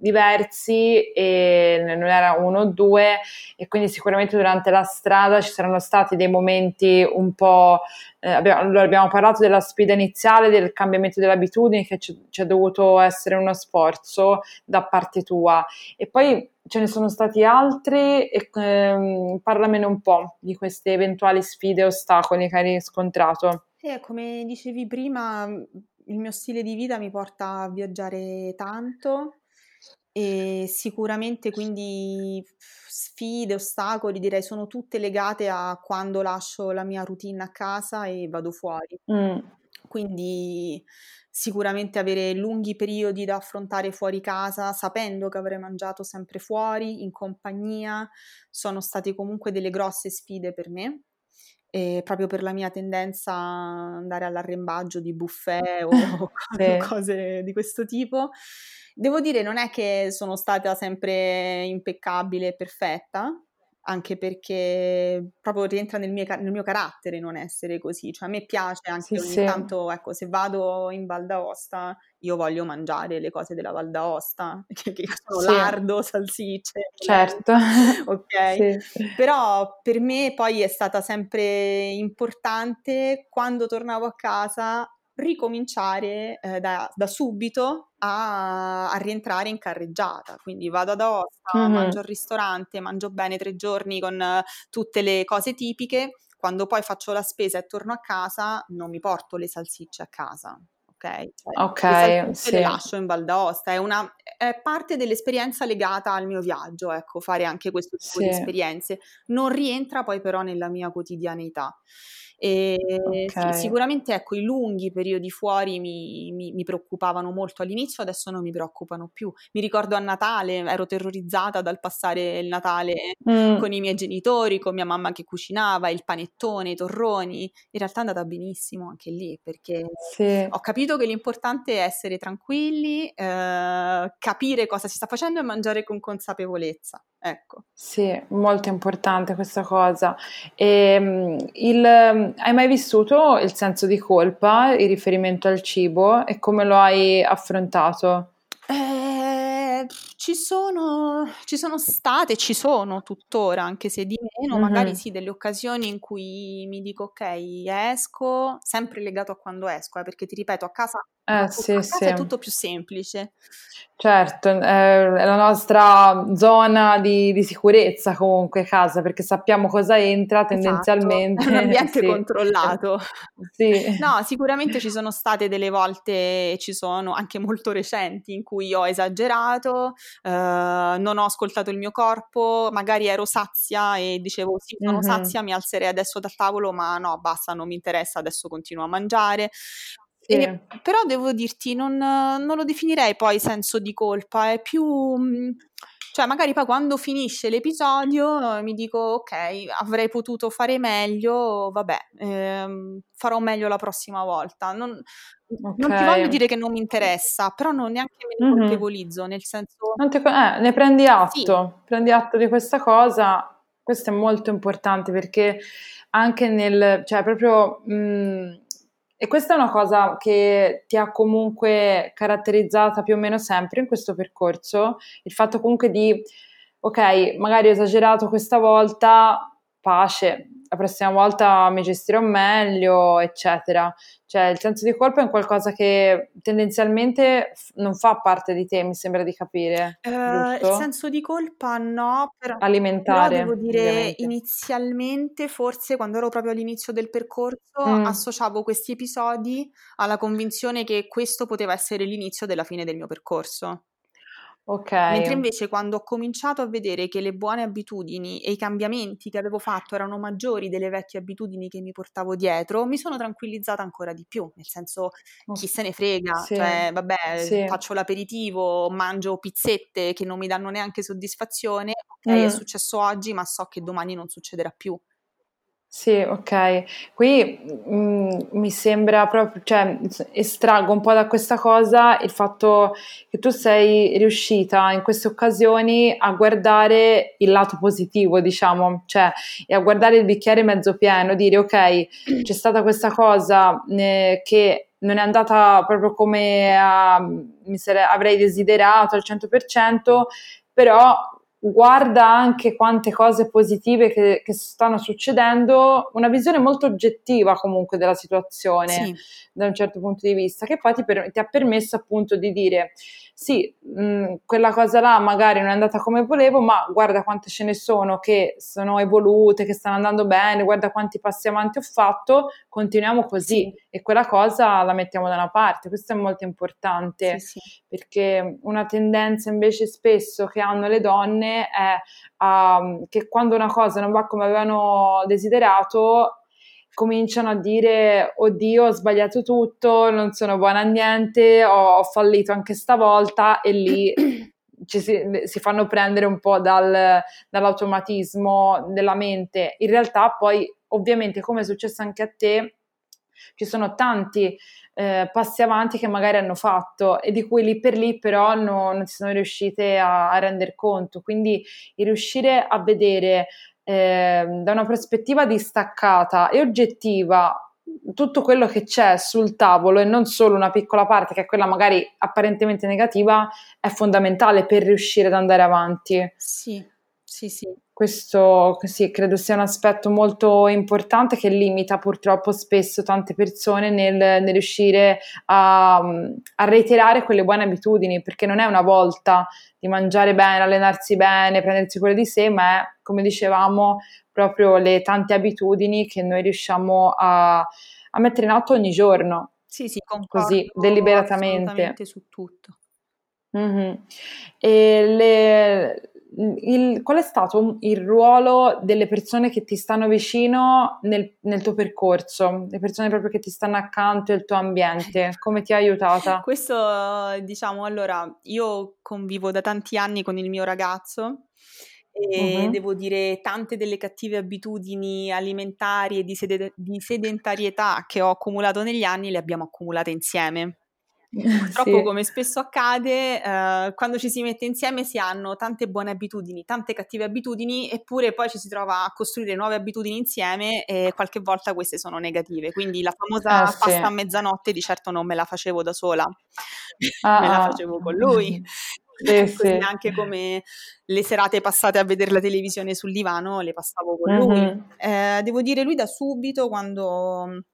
diversi e non era 1 o 2 e quindi sicuramente durante la strada ci saranno stati dei momenti un po' ehm, abbia allora abbiamo parlato della sfida iniziale, del cambiamento delle abitudini che c'è c'è dovuto essere uno sforzo da parte tua e poi ce ne sono stati altri e ehm, parlamene un po' di queste eventuali sfide e ostacoli che hai riscontrato. Eh, come dicevi prima, il mio stile di vita mi porta a viaggiare tanto e sicuramente quindi sfide, ostacoli, direi sono tutte legate a quando lascio la mia routine a casa e vado fuori. Mh. Quindi sicuramente avere lunghi periodi da affrontare fuori casa, sapendo che avrei mangiato sempre fuori, in compagnia, sono state comunque delle grosse sfide per me, ehm, proprio per la mia tendenza a andare all'arrembaggio di buffet o Sì. cose di questo tipo. Devo dire non è che sono stata sempre impeccabile e perfetta, anche perché proprio rientra nel ca nel mio carattere non essere così, cioè a me piace Sì, anche ogni sì. tanto, ecco, se vado in Val d'Aosta, io voglio mangiare le cose della Val d'Aosta, che che sono Sì. lardo, salsicce, Certo. polenta, okay, Sì. però per me poi è stata sempre importante, quando tornavo a casa, ricominciare, ehm, da da subito a a rientrare in carreggiata. Quindi vado ad Aosta, mangio Mh-mh. al ristorante, mangio bene 3 giorni con tutte le cose tipiche, quando poi faccio la spesa e torno a casa non mi porto le salsicce a casa, ok? Cioè, ok, sì. le lascio in Val d'Aosta, è, una, è parte dell'esperienza legata al mio viaggio, ecco, fare anche questo tipo sì. di esperienze. Non rientra poi però nella mia quotidianità. E okay. sì, sicuramente ecco, i lunghi periodi fuori mi, mi, mi, preoccupavano molto all'inizio, adesso non mi preoccupano più. Mi ricordo a Natale, ero terrorizzata dal passare il Natale mm. con i miei genitori, con mia mamma che cucinava, il panettone, i torroni. In realtà è andata benissimo anche lì, perché sì. ho capito che l'importante è essere tranquilli, eh, capire cosa si sta facendo e mangiare con consapevolezza. Ecco. Sì, molto importante questa cosa. E, ehm, il hai mai vissuto il senso di colpa in riferimento al cibo e come lo hai affrontato? Eh, ci sono, ci sono state, ci sono tuttora, anche se di meno, mm-hmm. magari sì, delle occasioni in cui mi dico ok, esco, sempre legato a quando esco, eh, perché ti ripeto, a casa, eh, a sì, casa sì. è tutto più semplice. Certo, eh, è la nostra zona di, di, sicurezza comunque casa, perché sappiamo cosa entra esatto, tendenzialmente. Esatto, è un ambiente sì. controllato. Sì. No, sicuramente ci sono state delle volte, ci sono anche molto recenti, in cui ho esagerato, eh, non ho ascoltato il mio corpo, magari ero sazia e dicevo sì, sono mm-hmm. sazia, mi alzerei adesso dal tavolo, ma no, basta, non mi interessa, adesso continuo a mangiare. E, però devo dirti, non, non, lo definirei poi senso di colpa, è più... Cioè, magari poi quando finisce l'episodio mi dico, ok, avrei potuto fare meglio, vabbè, ehm, farò meglio la prossima volta. Non, okay. non, ti voglio dire che non mi interessa, però non neanche me ne mm-hmm. colpevolizzo, nel senso... Ti, eh, ne prendi atto, sì. prendi atto di questa cosa, questo è molto importante perché anche nel... cioè proprio... Mh, mm, e questa è una cosa che ti ha comunque caratterizzata più o meno sempre in questo percorso, il fatto comunque di, ok, magari ho esagerato questa volta, pace, la prossima volta mi gestirò meglio, eccetera. Cioè, il senso di colpa è un qualcosa che tendenzialmente non fa parte di te, mi sembra di capire. Uh, il senso di colpa no, però, alimentare. Però devo dire, ovviamente. inizialmente, forse quando ero proprio all'inizio del percorso, mm. associavo questi episodi alla convinzione che questo poteva essere l'inizio della fine del mio percorso. Ok. Mentre invece quando ho cominciato a vedere che le buone abitudini e i cambiamenti che avevo fatto erano maggiori delle vecchie abitudini che mi portavo dietro, mi sono tranquillizzata ancora di più, nel senso chi se ne frega, sì. cioè vabbè, sì. faccio l'aperitivo, mangio pizzette che non mi danno neanche soddisfazione, ok, mm. è successo oggi, ma so che domani non succederà più. Sì, ok. Qui mm, mi sembra proprio, cioè, estraggo un po' da questa cosa il fatto che tu sei riuscita in queste occasioni a guardare il lato positivo, diciamo, cioè, e a guardare il bicchiere mezzo pieno, dire ok, c'è stata questa cosa eh, che non è andata proprio come a, mi sare- avrei desiderato al 100%, però guarda anche quante cose positive che, che, stanno succedendo, una visione molto oggettiva comunque della situazione sì. da un certo punto di vista, che poi ti, per, ti ha permesso appunto di dire sì, mh, quella cosa là magari non è andata come volevo, ma guarda quante ce ne sono che sono evolute, che stanno andando bene, guarda quanti passi avanti ho fatto, continuiamo così sì. e quella cosa la mettiamo da una parte. Questo è molto importante sì, sì. perché una tendenza invece spesso che hanno le donne è uh, che quando una cosa non va come avevano desiderato cominciano a dire oddio ho sbagliato tutto, non sono buona a niente, ho, ho fallito anche stavolta e lì ci si, si, fanno prendere un po' dal, dall'automatismo della mente. In realtà poi ovviamente come è successo anche a te ci sono tanti eh, passi avanti che magari hanno fatto e di cui lì per lì però no, non si sono riuscite a, a rendere conto. Quindi riuscire a vedere eh, da una prospettiva distaccata e oggettiva tutto quello che c'è sul tavolo e non solo una piccola parte, che è quella magari apparentemente negativa, è fondamentale per riuscire ad andare avanti. Sì, sì, sì. Questo sì, credo sia un aspetto molto importante che limita purtroppo spesso tante persone nel, nel riuscire a, a, reiterare quelle buone abitudini, perché non è una volta di mangiare bene, allenarsi bene, prendersi cura di sé, ma è, come dicevamo, proprio le tante abitudini che noi riusciamo a, a mettere in atto ogni giorno Sì, sì, concordo così deliberatamente. su tutto. Mm-hmm. E le, il, qual è stato il ruolo delle persone che ti stanno vicino nel, nel, tuo percorso, le persone proprio che ti stanno accanto, il tuo ambiente, come ti ha aiutata? Questo, diciamo, allora, io convivo da tanti anni con il mio ragazzo e uh-huh. devo dire tante delle cattive abitudini alimentari e di, sed- di sedentarietà che ho accumulato negli anni le abbiamo accumulate insieme. Purtroppo, sì. come spesso accade, eh, quando ci si mette insieme si hanno tante buone abitudini, tante cattive abitudini, eppure poi ci si trova a costruire nuove abitudini insieme e qualche volta queste sono negative. Quindi la famosa eh, pasta a mezzanotte di certo non me la facevo da sola, ah, me la ah. facevo con lui. Sì, sì. anche come le serate passate a vedere la televisione sul divano le passavo con lui. Mm-hmm. Eh, devo dire, lui da subito, quando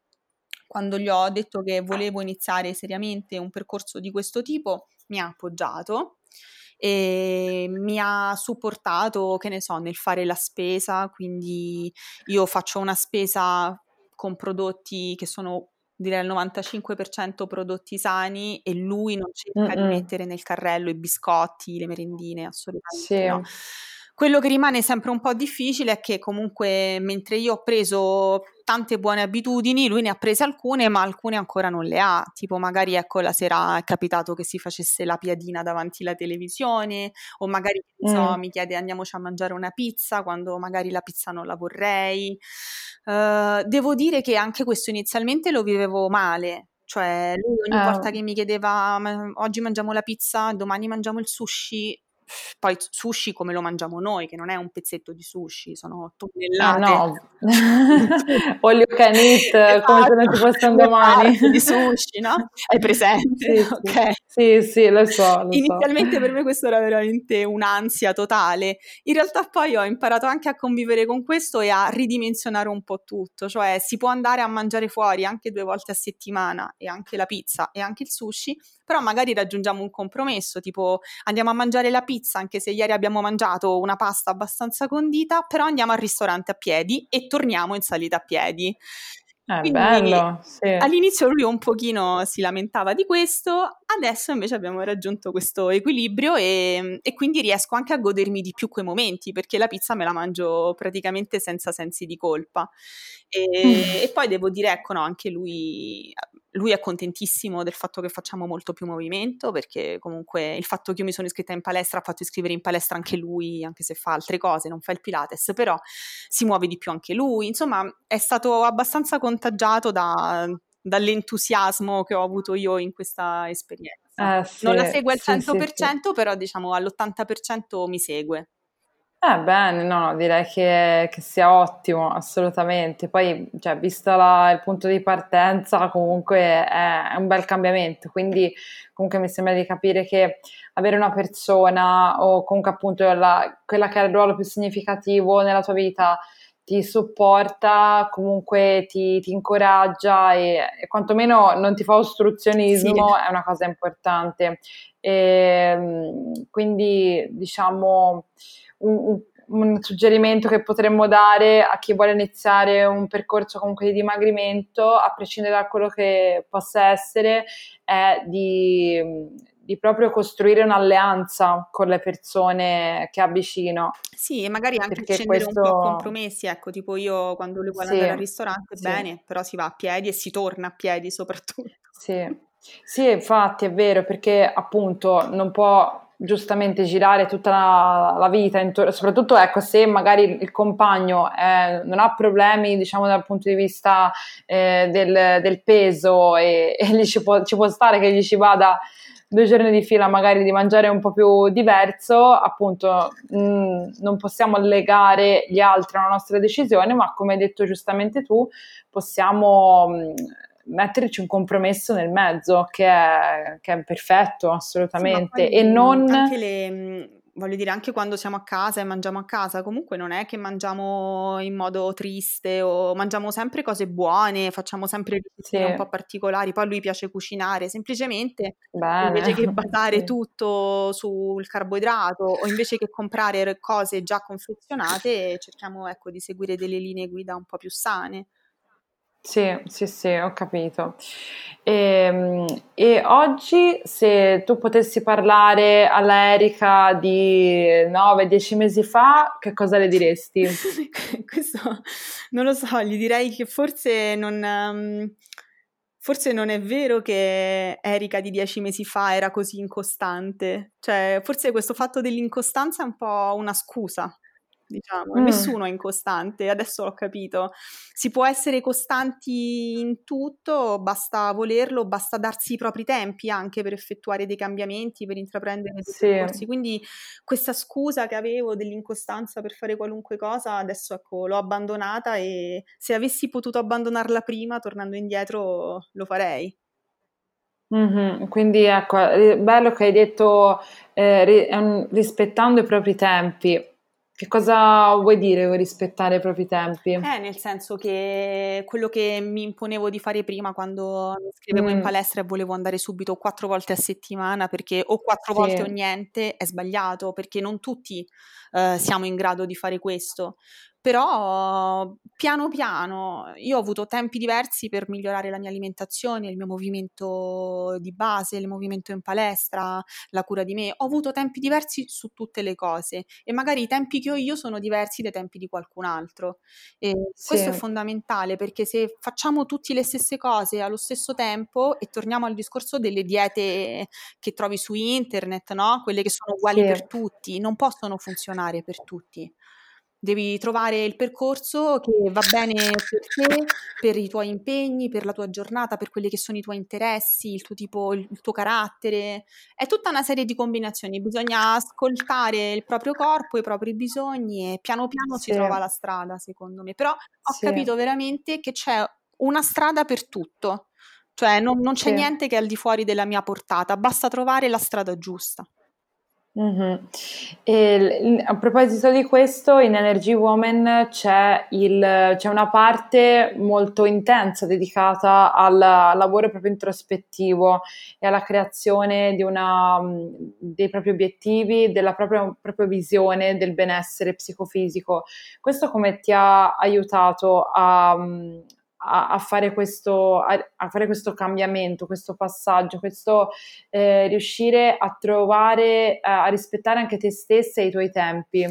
quando gli ho detto che volevo iniziare seriamente un percorso di questo tipo, mi ha appoggiato e mi ha supportato, che ne so, nel fare la spesa, quindi io faccio una spesa con prodotti che sono direi al 95% prodotti sani e lui non cerca Mm-mm. di mettere nel carrello i biscotti, le merendine, assolutamente sì. no. Quello che rimane sempre un po' difficile è che comunque mentre io ho preso tante buone abitudini, lui ne ha prese alcune, ma alcune ancora non le ha. Tipo, magari ecco la sera è capitato che si facesse la piadina davanti alla televisione, o magari mm. so, mi chiede andiamoci a mangiare una pizza quando magari la pizza non la vorrei. Uh, devo dire che anche questo inizialmente lo vivevo male, cioè lui ogni oh. volta che mi chiedeva oggi mangiamo la pizza, domani mangiamo il sushi, poi sushi come lo mangiamo noi, che non è un pezzetto di sushi, sono tonnellate. Ah, no, all you can eat, esatto. come se non ci fosse un domani. di sushi, no? Hai presente? Sì, okay. sì, sì, lo so. Lo Inizialmente so. per me questo era veramente un'ansia totale. In realtà poi ho imparato anche a convivere con questo e a ridimensionare un po' tutto, cioè si può andare a mangiare fuori anche due volte a settimana e anche la pizza e anche il sushi, però magari raggiungiamo un compromesso, tipo andiamo a mangiare la pizza anche se ieri abbiamo mangiato una pasta abbastanza condita, però andiamo al ristorante a piedi e torniamo in salita a piedi. È Quindi, bello, sì. All'inizio lui un pochino si lamentava di questo, adesso invece abbiamo raggiunto questo equilibrio e, e, quindi riesco anche a godermi di più quei momenti perché la pizza me la mangio praticamente senza sensi di colpa. E, e poi devo dire, ecco, no, anche lui lui è contentissimo del fatto che facciamo molto più movimento perché comunque il fatto che io mi sono iscritta in palestra ha fatto iscrivere in palestra anche lui, anche se fa altre cose, non fa il Pilates, però si muove di più anche lui. Insomma, è stato abbastanza contagiato da, dall'entusiasmo che ho avuto io in questa esperienza. Eh, sì, non la segue al sì, 100%, sì, però diciamo all'80% mi segue. Eh, bene, no, no, direi che, che sia ottimo, assolutamente. Poi, cioè, visto la- il punto di partenza, comunque è, è un bel cambiamento. Quindi, comunque mi sembra di capire che avere una persona o comunque appunto la- quella che è il ruolo più significativo nella tua vita ti supporta, comunque ti, ti incoraggia e, e quantomeno non ti fa Sì. ostruzionismo, è una cosa importante. E, ehm, quindi, diciamo un, un, suggerimento che potremmo dare a chi vuole iniziare un percorso comunque di dimagrimento, a prescindere da quello che possa essere, è di, di proprio costruire un'alleanza con le persone che ha vicino. Sì, e magari anche Perché scendere questo... un po' a compromessi, ecco, tipo io quando lui vuole sì, andare al ristorante, sì. bene, però si va a piedi e si torna a piedi soprattutto. Sì. Sì, infatti è vero, perché appunto non può giustamente girare tutta la, la vita intorno, soprattutto ecco se magari il compagno eh, non ha problemi diciamo dal punto di vista eh, del, del, peso e, e ci può, ci può stare che gli ci vada due giorni di fila magari di mangiare un po' più diverso, appunto mh, mm, non possiamo legare gli altri alla nostra decisione, ma come hai detto giustamente tu, possiamo mh, mm, metterci un compromesso nel mezzo che è, che è perfetto assolutamente sì, e non anche le voglio dire anche quando siamo a casa e mangiamo a casa comunque non è che mangiamo in modo triste o mangiamo sempre cose buone facciamo sempre sì. un po' particolari poi a lui piace cucinare semplicemente Bene. invece che basare sì. tutto sul carboidrato o invece che comprare cose già confezionate cerchiamo ecco di seguire delle linee guida un po' più sane Sì, sì, sì, ho capito. E, ehm, e oggi, se tu potessi parlare alla Erika di 9-10 mesi fa, che cosa le diresti? Questo non lo so, gli direi che forse non, um, forse non è vero che Erika di dieci mesi fa era così incostante. Cioè, forse questo fatto dell'incostanza è un po' una scusa diciamo, mm. nessuno è incostante, adesso l'ho capito. Si può essere costanti in tutto, basta volerlo, basta darsi i propri tempi anche per effettuare dei cambiamenti, per intraprendere dei sì. percorsi. Quindi questa scusa che avevo dell'incostanza per fare qualunque cosa, adesso ecco, l'ho abbandonata e se avessi potuto abbandonarla prima, tornando indietro, lo farei. Mm-hmm. Quindi ecco, è bello che hai detto eh, rispettando i propri tempi che cosa vuoi dire con rispettare i propri tempi? Eh, nel senso che quello che mi imponevo di fare prima quando mi iscrivevo mm. in palestra e volevo andare subito quattro volte a settimana perché o quattro sì. volte o niente è sbagliato perché non tutti uh, siamo in grado di fare questo però piano piano io ho avuto tempi diversi per migliorare la mia alimentazione, il mio movimento di base, il movimento in palestra, la cura di me, ho avuto tempi diversi su tutte le cose e magari i tempi che ho io sono diversi dai tempi di qualcun altro e sì. questo è fondamentale perché se facciamo tutte le stesse cose allo stesso tempo e torniamo al discorso delle diete che trovi su internet, no? quelle che sono uguali sì. per tutti, non possono funzionare per tutti. Devi trovare il percorso che va bene per te, per i tuoi impegni, per la tua giornata, per quelli che sono i tuoi interessi, il tuo tipo, il, tuo carattere. È tutta una serie di combinazioni. Bisogna ascoltare il proprio corpo, i propri bisogni e piano piano sì. si trova la strada, secondo me. Però ho sì. capito veramente che c'è una strada per tutto. Cioè non, non c'è sì. niente che è al di fuori della mia portata, basta trovare la strada giusta. Mm-hmm. E, a proposito di questo, in Energy Woman c'è, il, c'è, una parte molto intensa dedicata al lavoro proprio introspettivo e alla creazione una, dei propri obiettivi, della propria, propria, visione del benessere psicofisico. Questo come ti ha aiutato a, a, fare questo, a, a, fare questo, cambiamento, questo passaggio, questo eh, riuscire a trovare, a rispettare anche te stessa e i tuoi tempi.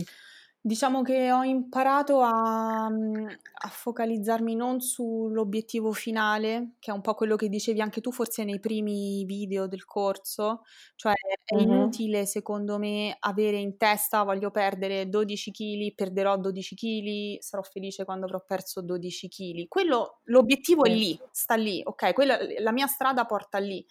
Diciamo che ho imparato a, mhmm, a focalizzarmi non sull'obiettivo finale, che è un po' quello che dicevi anche tu forse nei primi video del corso, cioè è inutile secondo me avere in testa voglio perdere 12 kg, perderò 12 kg, sarò felice quando avrò perso 12 kg. Quello l'obiettivo è lì, sta lì, ok, quella, la mia strada porta lì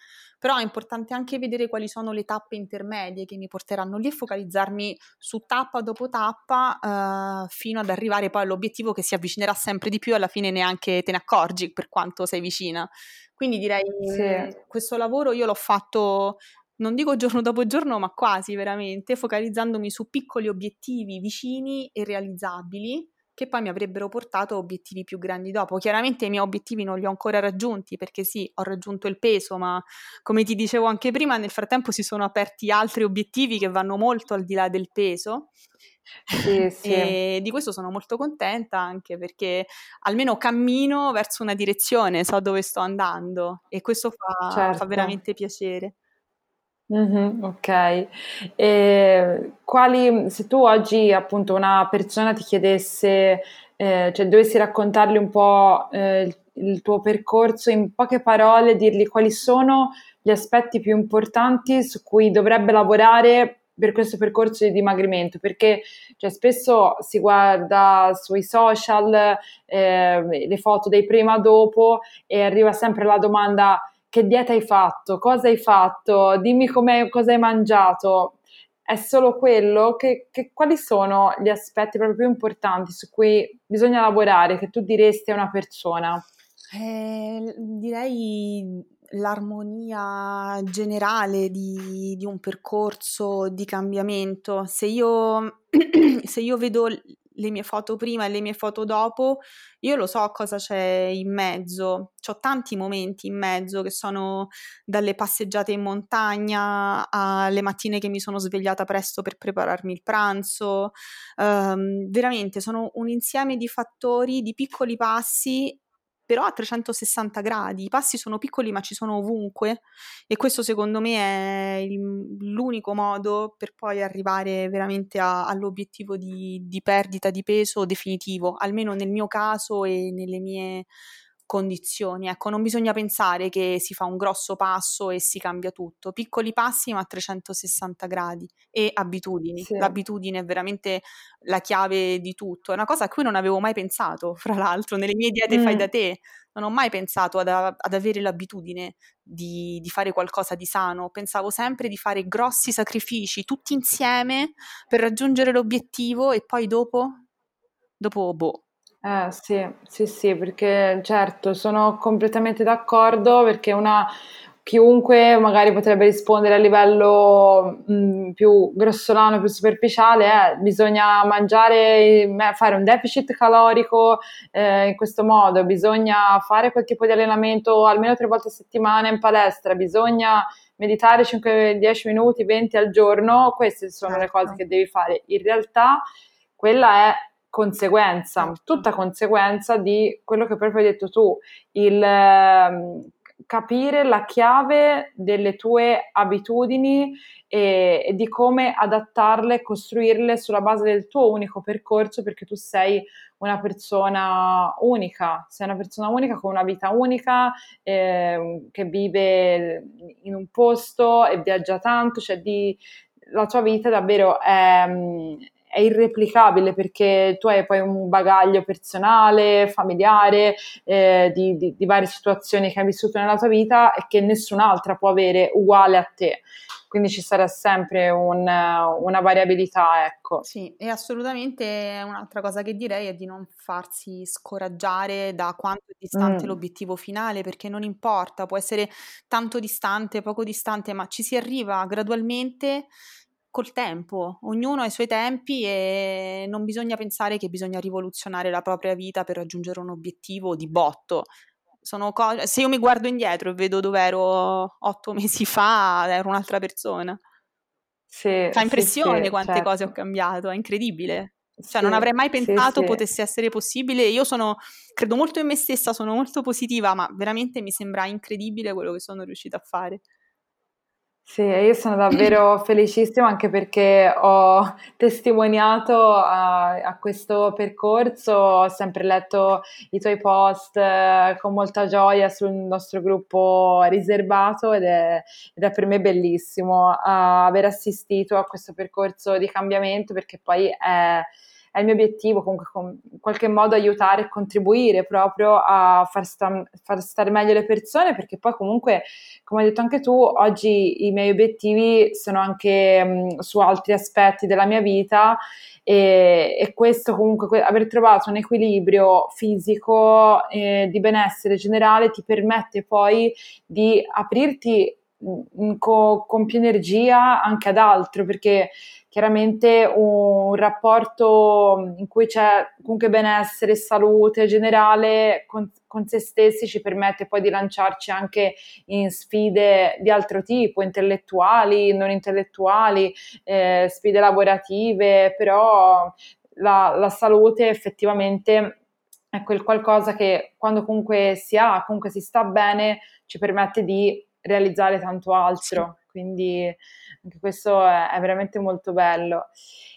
però è importante anche vedere quali sono le tappe intermedie che mi porteranno lì e focalizzarmi su tappa dopo tappa eh, fino ad arrivare poi all'obiettivo che si avvicinerà sempre di più alla fine neanche te ne accorgi per quanto sei vicina. Quindi direi sì. questo lavoro io l'ho fatto non dico giorno dopo giorno, ma quasi veramente, focalizzandomi su piccoli obiettivi vicini e realizzabili che poi mi avrebbero portato a obiettivi più grandi dopo. Chiaramente i miei obiettivi non li ho ancora raggiunti perché sì, ho raggiunto il peso, ma come ti dicevo anche prima, nel frattempo si sono aperti altri obiettivi che vanno molto al di là del peso. Sì, sì. E di questo sono molto contenta anche perché almeno cammino verso una direzione, so dove sto andando e questo fa, certo. fa veramente piacere. Mh-mh, okay. E quali se tu oggi, appunto, una persona ti chiedesse ehm, cioè dovessi raccontargli un po', ehm, il il tuo percorso in poche parole, dirgli quali sono gli aspetti più importanti su cui dovrebbe lavorare per questo percorso di dimagrimento, perché, cioè, spesso si guarda sui social, ehm, le foto dei prima dopo e arriva sempre la domanda: che dieta hai fatto, cosa hai fatto, dimmi cosa hai mangiato. È solo quello? Che, che, quali sono gli aspetti proprio più importanti su cui bisogna lavorare, che tu diresti a una persona? Eh, direi l'armonia generale di, di, un percorso di cambiamento. Se io, se io vedo le mie foto prima e le mie foto dopo, io lo so cosa c'è in mezzo. Ho tanti momenti in mezzo che sono dalle passeggiate in montagna alle mattine che mi sono svegliata presto per prepararmi il pranzo. Um, veramente sono un insieme di fattori, di piccoli passi però a 360 gradi. I passi sono piccoli ma ci sono ovunque e questo secondo me è il, l'unico modo per poi arrivare veramente a, all'obiettivo di, di perdita di peso definitivo, almeno nel mio caso e nelle mie condizioni. Ecco, non bisogna pensare che si fa un grosso passo e si cambia tutto. Piccoli passi ma a 360 gradi e abitudini. Sì. L'abitudine è veramente la chiave di tutto. È una cosa a cui non avevo mai pensato, fra l'altro, nelle mie diete mm. fai da te. Non ho mai pensato ad, ad avere l'abitudine di, di, fare qualcosa di sano. Pensavo sempre di fare grossi sacrifici tutti insieme per raggiungere l'obiettivo e poi dopo, dopo boh, eh sì, sì, sì, perché certo, sono completamente d'accordo perché una chiunque magari potrebbe rispondere a livello mh, più grossolano, più superficiale, eh, bisogna mangiare, fare un deficit calorico eh, in questo modo, bisogna fare quel tipo di allenamento almeno tre volte a settimana in palestra, bisogna meditare 5-10 minuti, 20 al giorno, queste sono le cose certo. che devi fare. In realtà quella è conseguenza, certo. tutta conseguenza di quello che proprio hai detto tu, il eh, capire la chiave delle tue abitudini e, e, di come adattarle, costruirle sulla base del tuo unico percorso perché tu sei una persona unica, sei una persona unica con una vita unica eh, che vive in un posto e viaggia tanto, cioè di, la tua vita davvero è, è irreplicabile perché tu hai poi un bagaglio personale, familiare, eh, di, di, di, varie situazioni che hai vissuto nella tua vita e che nessun'altra può avere uguale a te. Quindi ci sarà sempre un, una variabilità, ecco. Sì, e assolutamente un'altra cosa che direi è di non farsi scoraggiare da quanto è distante mm. l'obiettivo finale, perché non importa, può essere tanto distante, poco distante, ma ci si arriva gradualmente col tempo, ognuno ha i suoi tempi e non bisogna pensare che bisogna rivoluzionare la propria vita per raggiungere un obiettivo di botto. Co- se io mi guardo indietro e vedo dove ero otto mesi fa, ero un'altra persona. Sì, Fa impressione sì, sì, quante certo. cose ho cambiato, è incredibile. Cioè, non avrei mai pensato potesse essere possibile. Io sono, credo molto in me stessa, sono molto positiva, ma veramente mi sembra incredibile quello che sono riuscita a fare. Sì, io sono davvero felicissima anche perché ho testimoniato a, a, questo percorso, ho sempre letto i tuoi post eh, con molta gioia sul nostro gruppo riservato ed è, ed è per me bellissimo uh, aver assistito a questo percorso di cambiamento perché poi è è il mio obiettivo comunque con, in qualche modo aiutare e contribuire proprio a far, sta, far, stare meglio le persone perché poi comunque come hai detto anche tu oggi i miei obiettivi sono anche mh, su altri aspetti della mia vita e, e questo comunque aver trovato un equilibrio fisico eh, di benessere generale ti permette poi di aprirti con, con più energia anche ad altro perché chiaramente un rapporto in cui c'è comunque benessere salute generale con, con, se stessi ci permette poi di lanciarci anche in sfide di altro tipo, intellettuali, non intellettuali, eh, sfide lavorative, però la, la salute effettivamente è quel qualcosa che quando comunque si ha, comunque si sta bene, ci permette di realizzare tanto altro. Quindi questo è, è veramente molto bello.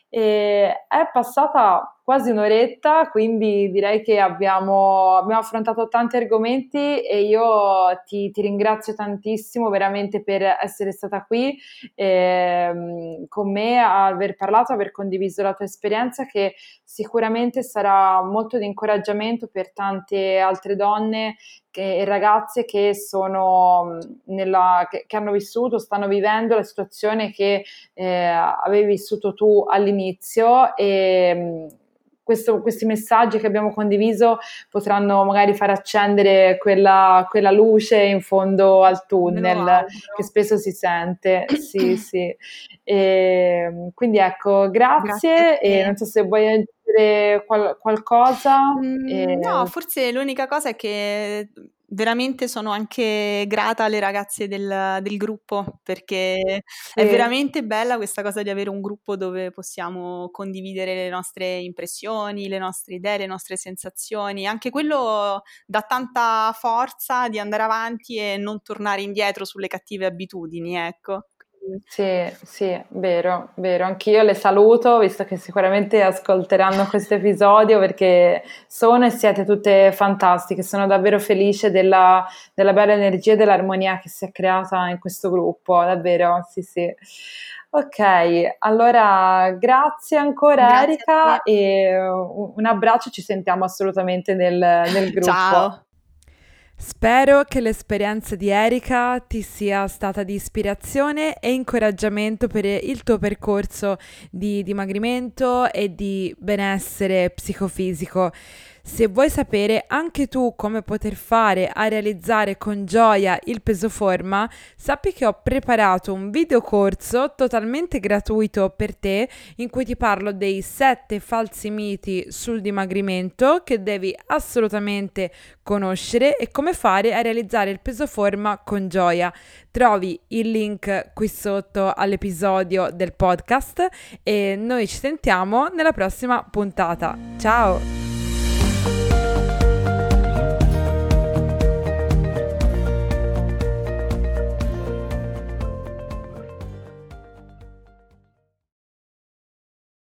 E è passata quasi un'oretta, quindi direi che abbiamo, abbiamo affrontato tanti argomenti e io ti, ti, ringrazio tantissimo veramente per essere stata qui eh, con me, aver parlato, aver condiviso la tua esperienza che sicuramente sarà molto di incoraggiamento per tante altre donne e ragazze che sono nella, che, che, hanno vissuto, stanno vivendo la situazione che eh, avevi vissuto tu all'inizio e questo, questi messaggi che abbiamo condiviso potranno magari far accendere quella, quella luce in fondo al tunnel che spesso si sente. sì, sì. E, ehm, quindi ecco, grazie, grazie e non so se vuoi aggiungere qual- qualcosa. Mm, e... No, forse l'unica cosa è che veramente sono anche grata alle ragazze del, del gruppo perché sì. è veramente bella questa cosa di avere un gruppo dove possiamo condividere le nostre impressioni, le nostre idee, le nostre sensazioni. Anche quello dà tanta forza di andare avanti e non tornare indietro sulle cattive abitudini, ecco. Sì, sì, vero, vero. Anch'io le saluto, visto che sicuramente ascolteranno questo episodio, perché sono e siete tutte fantastiche. Sono davvero felice della, della bella energia e dell'armonia che si è creata in questo gruppo, davvero, sì, sì. Ok, allora grazie ancora grazie Erika e un abbraccio, ci sentiamo assolutamente nel, nel gruppo. Ciao. Spero che l'esperienza di Erika ti sia stata di ispirazione e incoraggiamento per il tuo percorso di dimagrimento e di benessere psicofisico. Se vuoi sapere anche tu come poter fare a realizzare con gioia il peso forma, sappi che ho preparato un video corso totalmente gratuito per te in cui ti parlo dei 7 falsi miti sul dimagrimento che devi assolutamente conoscere e come fare a realizzare il peso forma con gioia. Trovi il link qui sotto all'episodio del podcast e noi ci sentiamo nella prossima puntata. Ciao!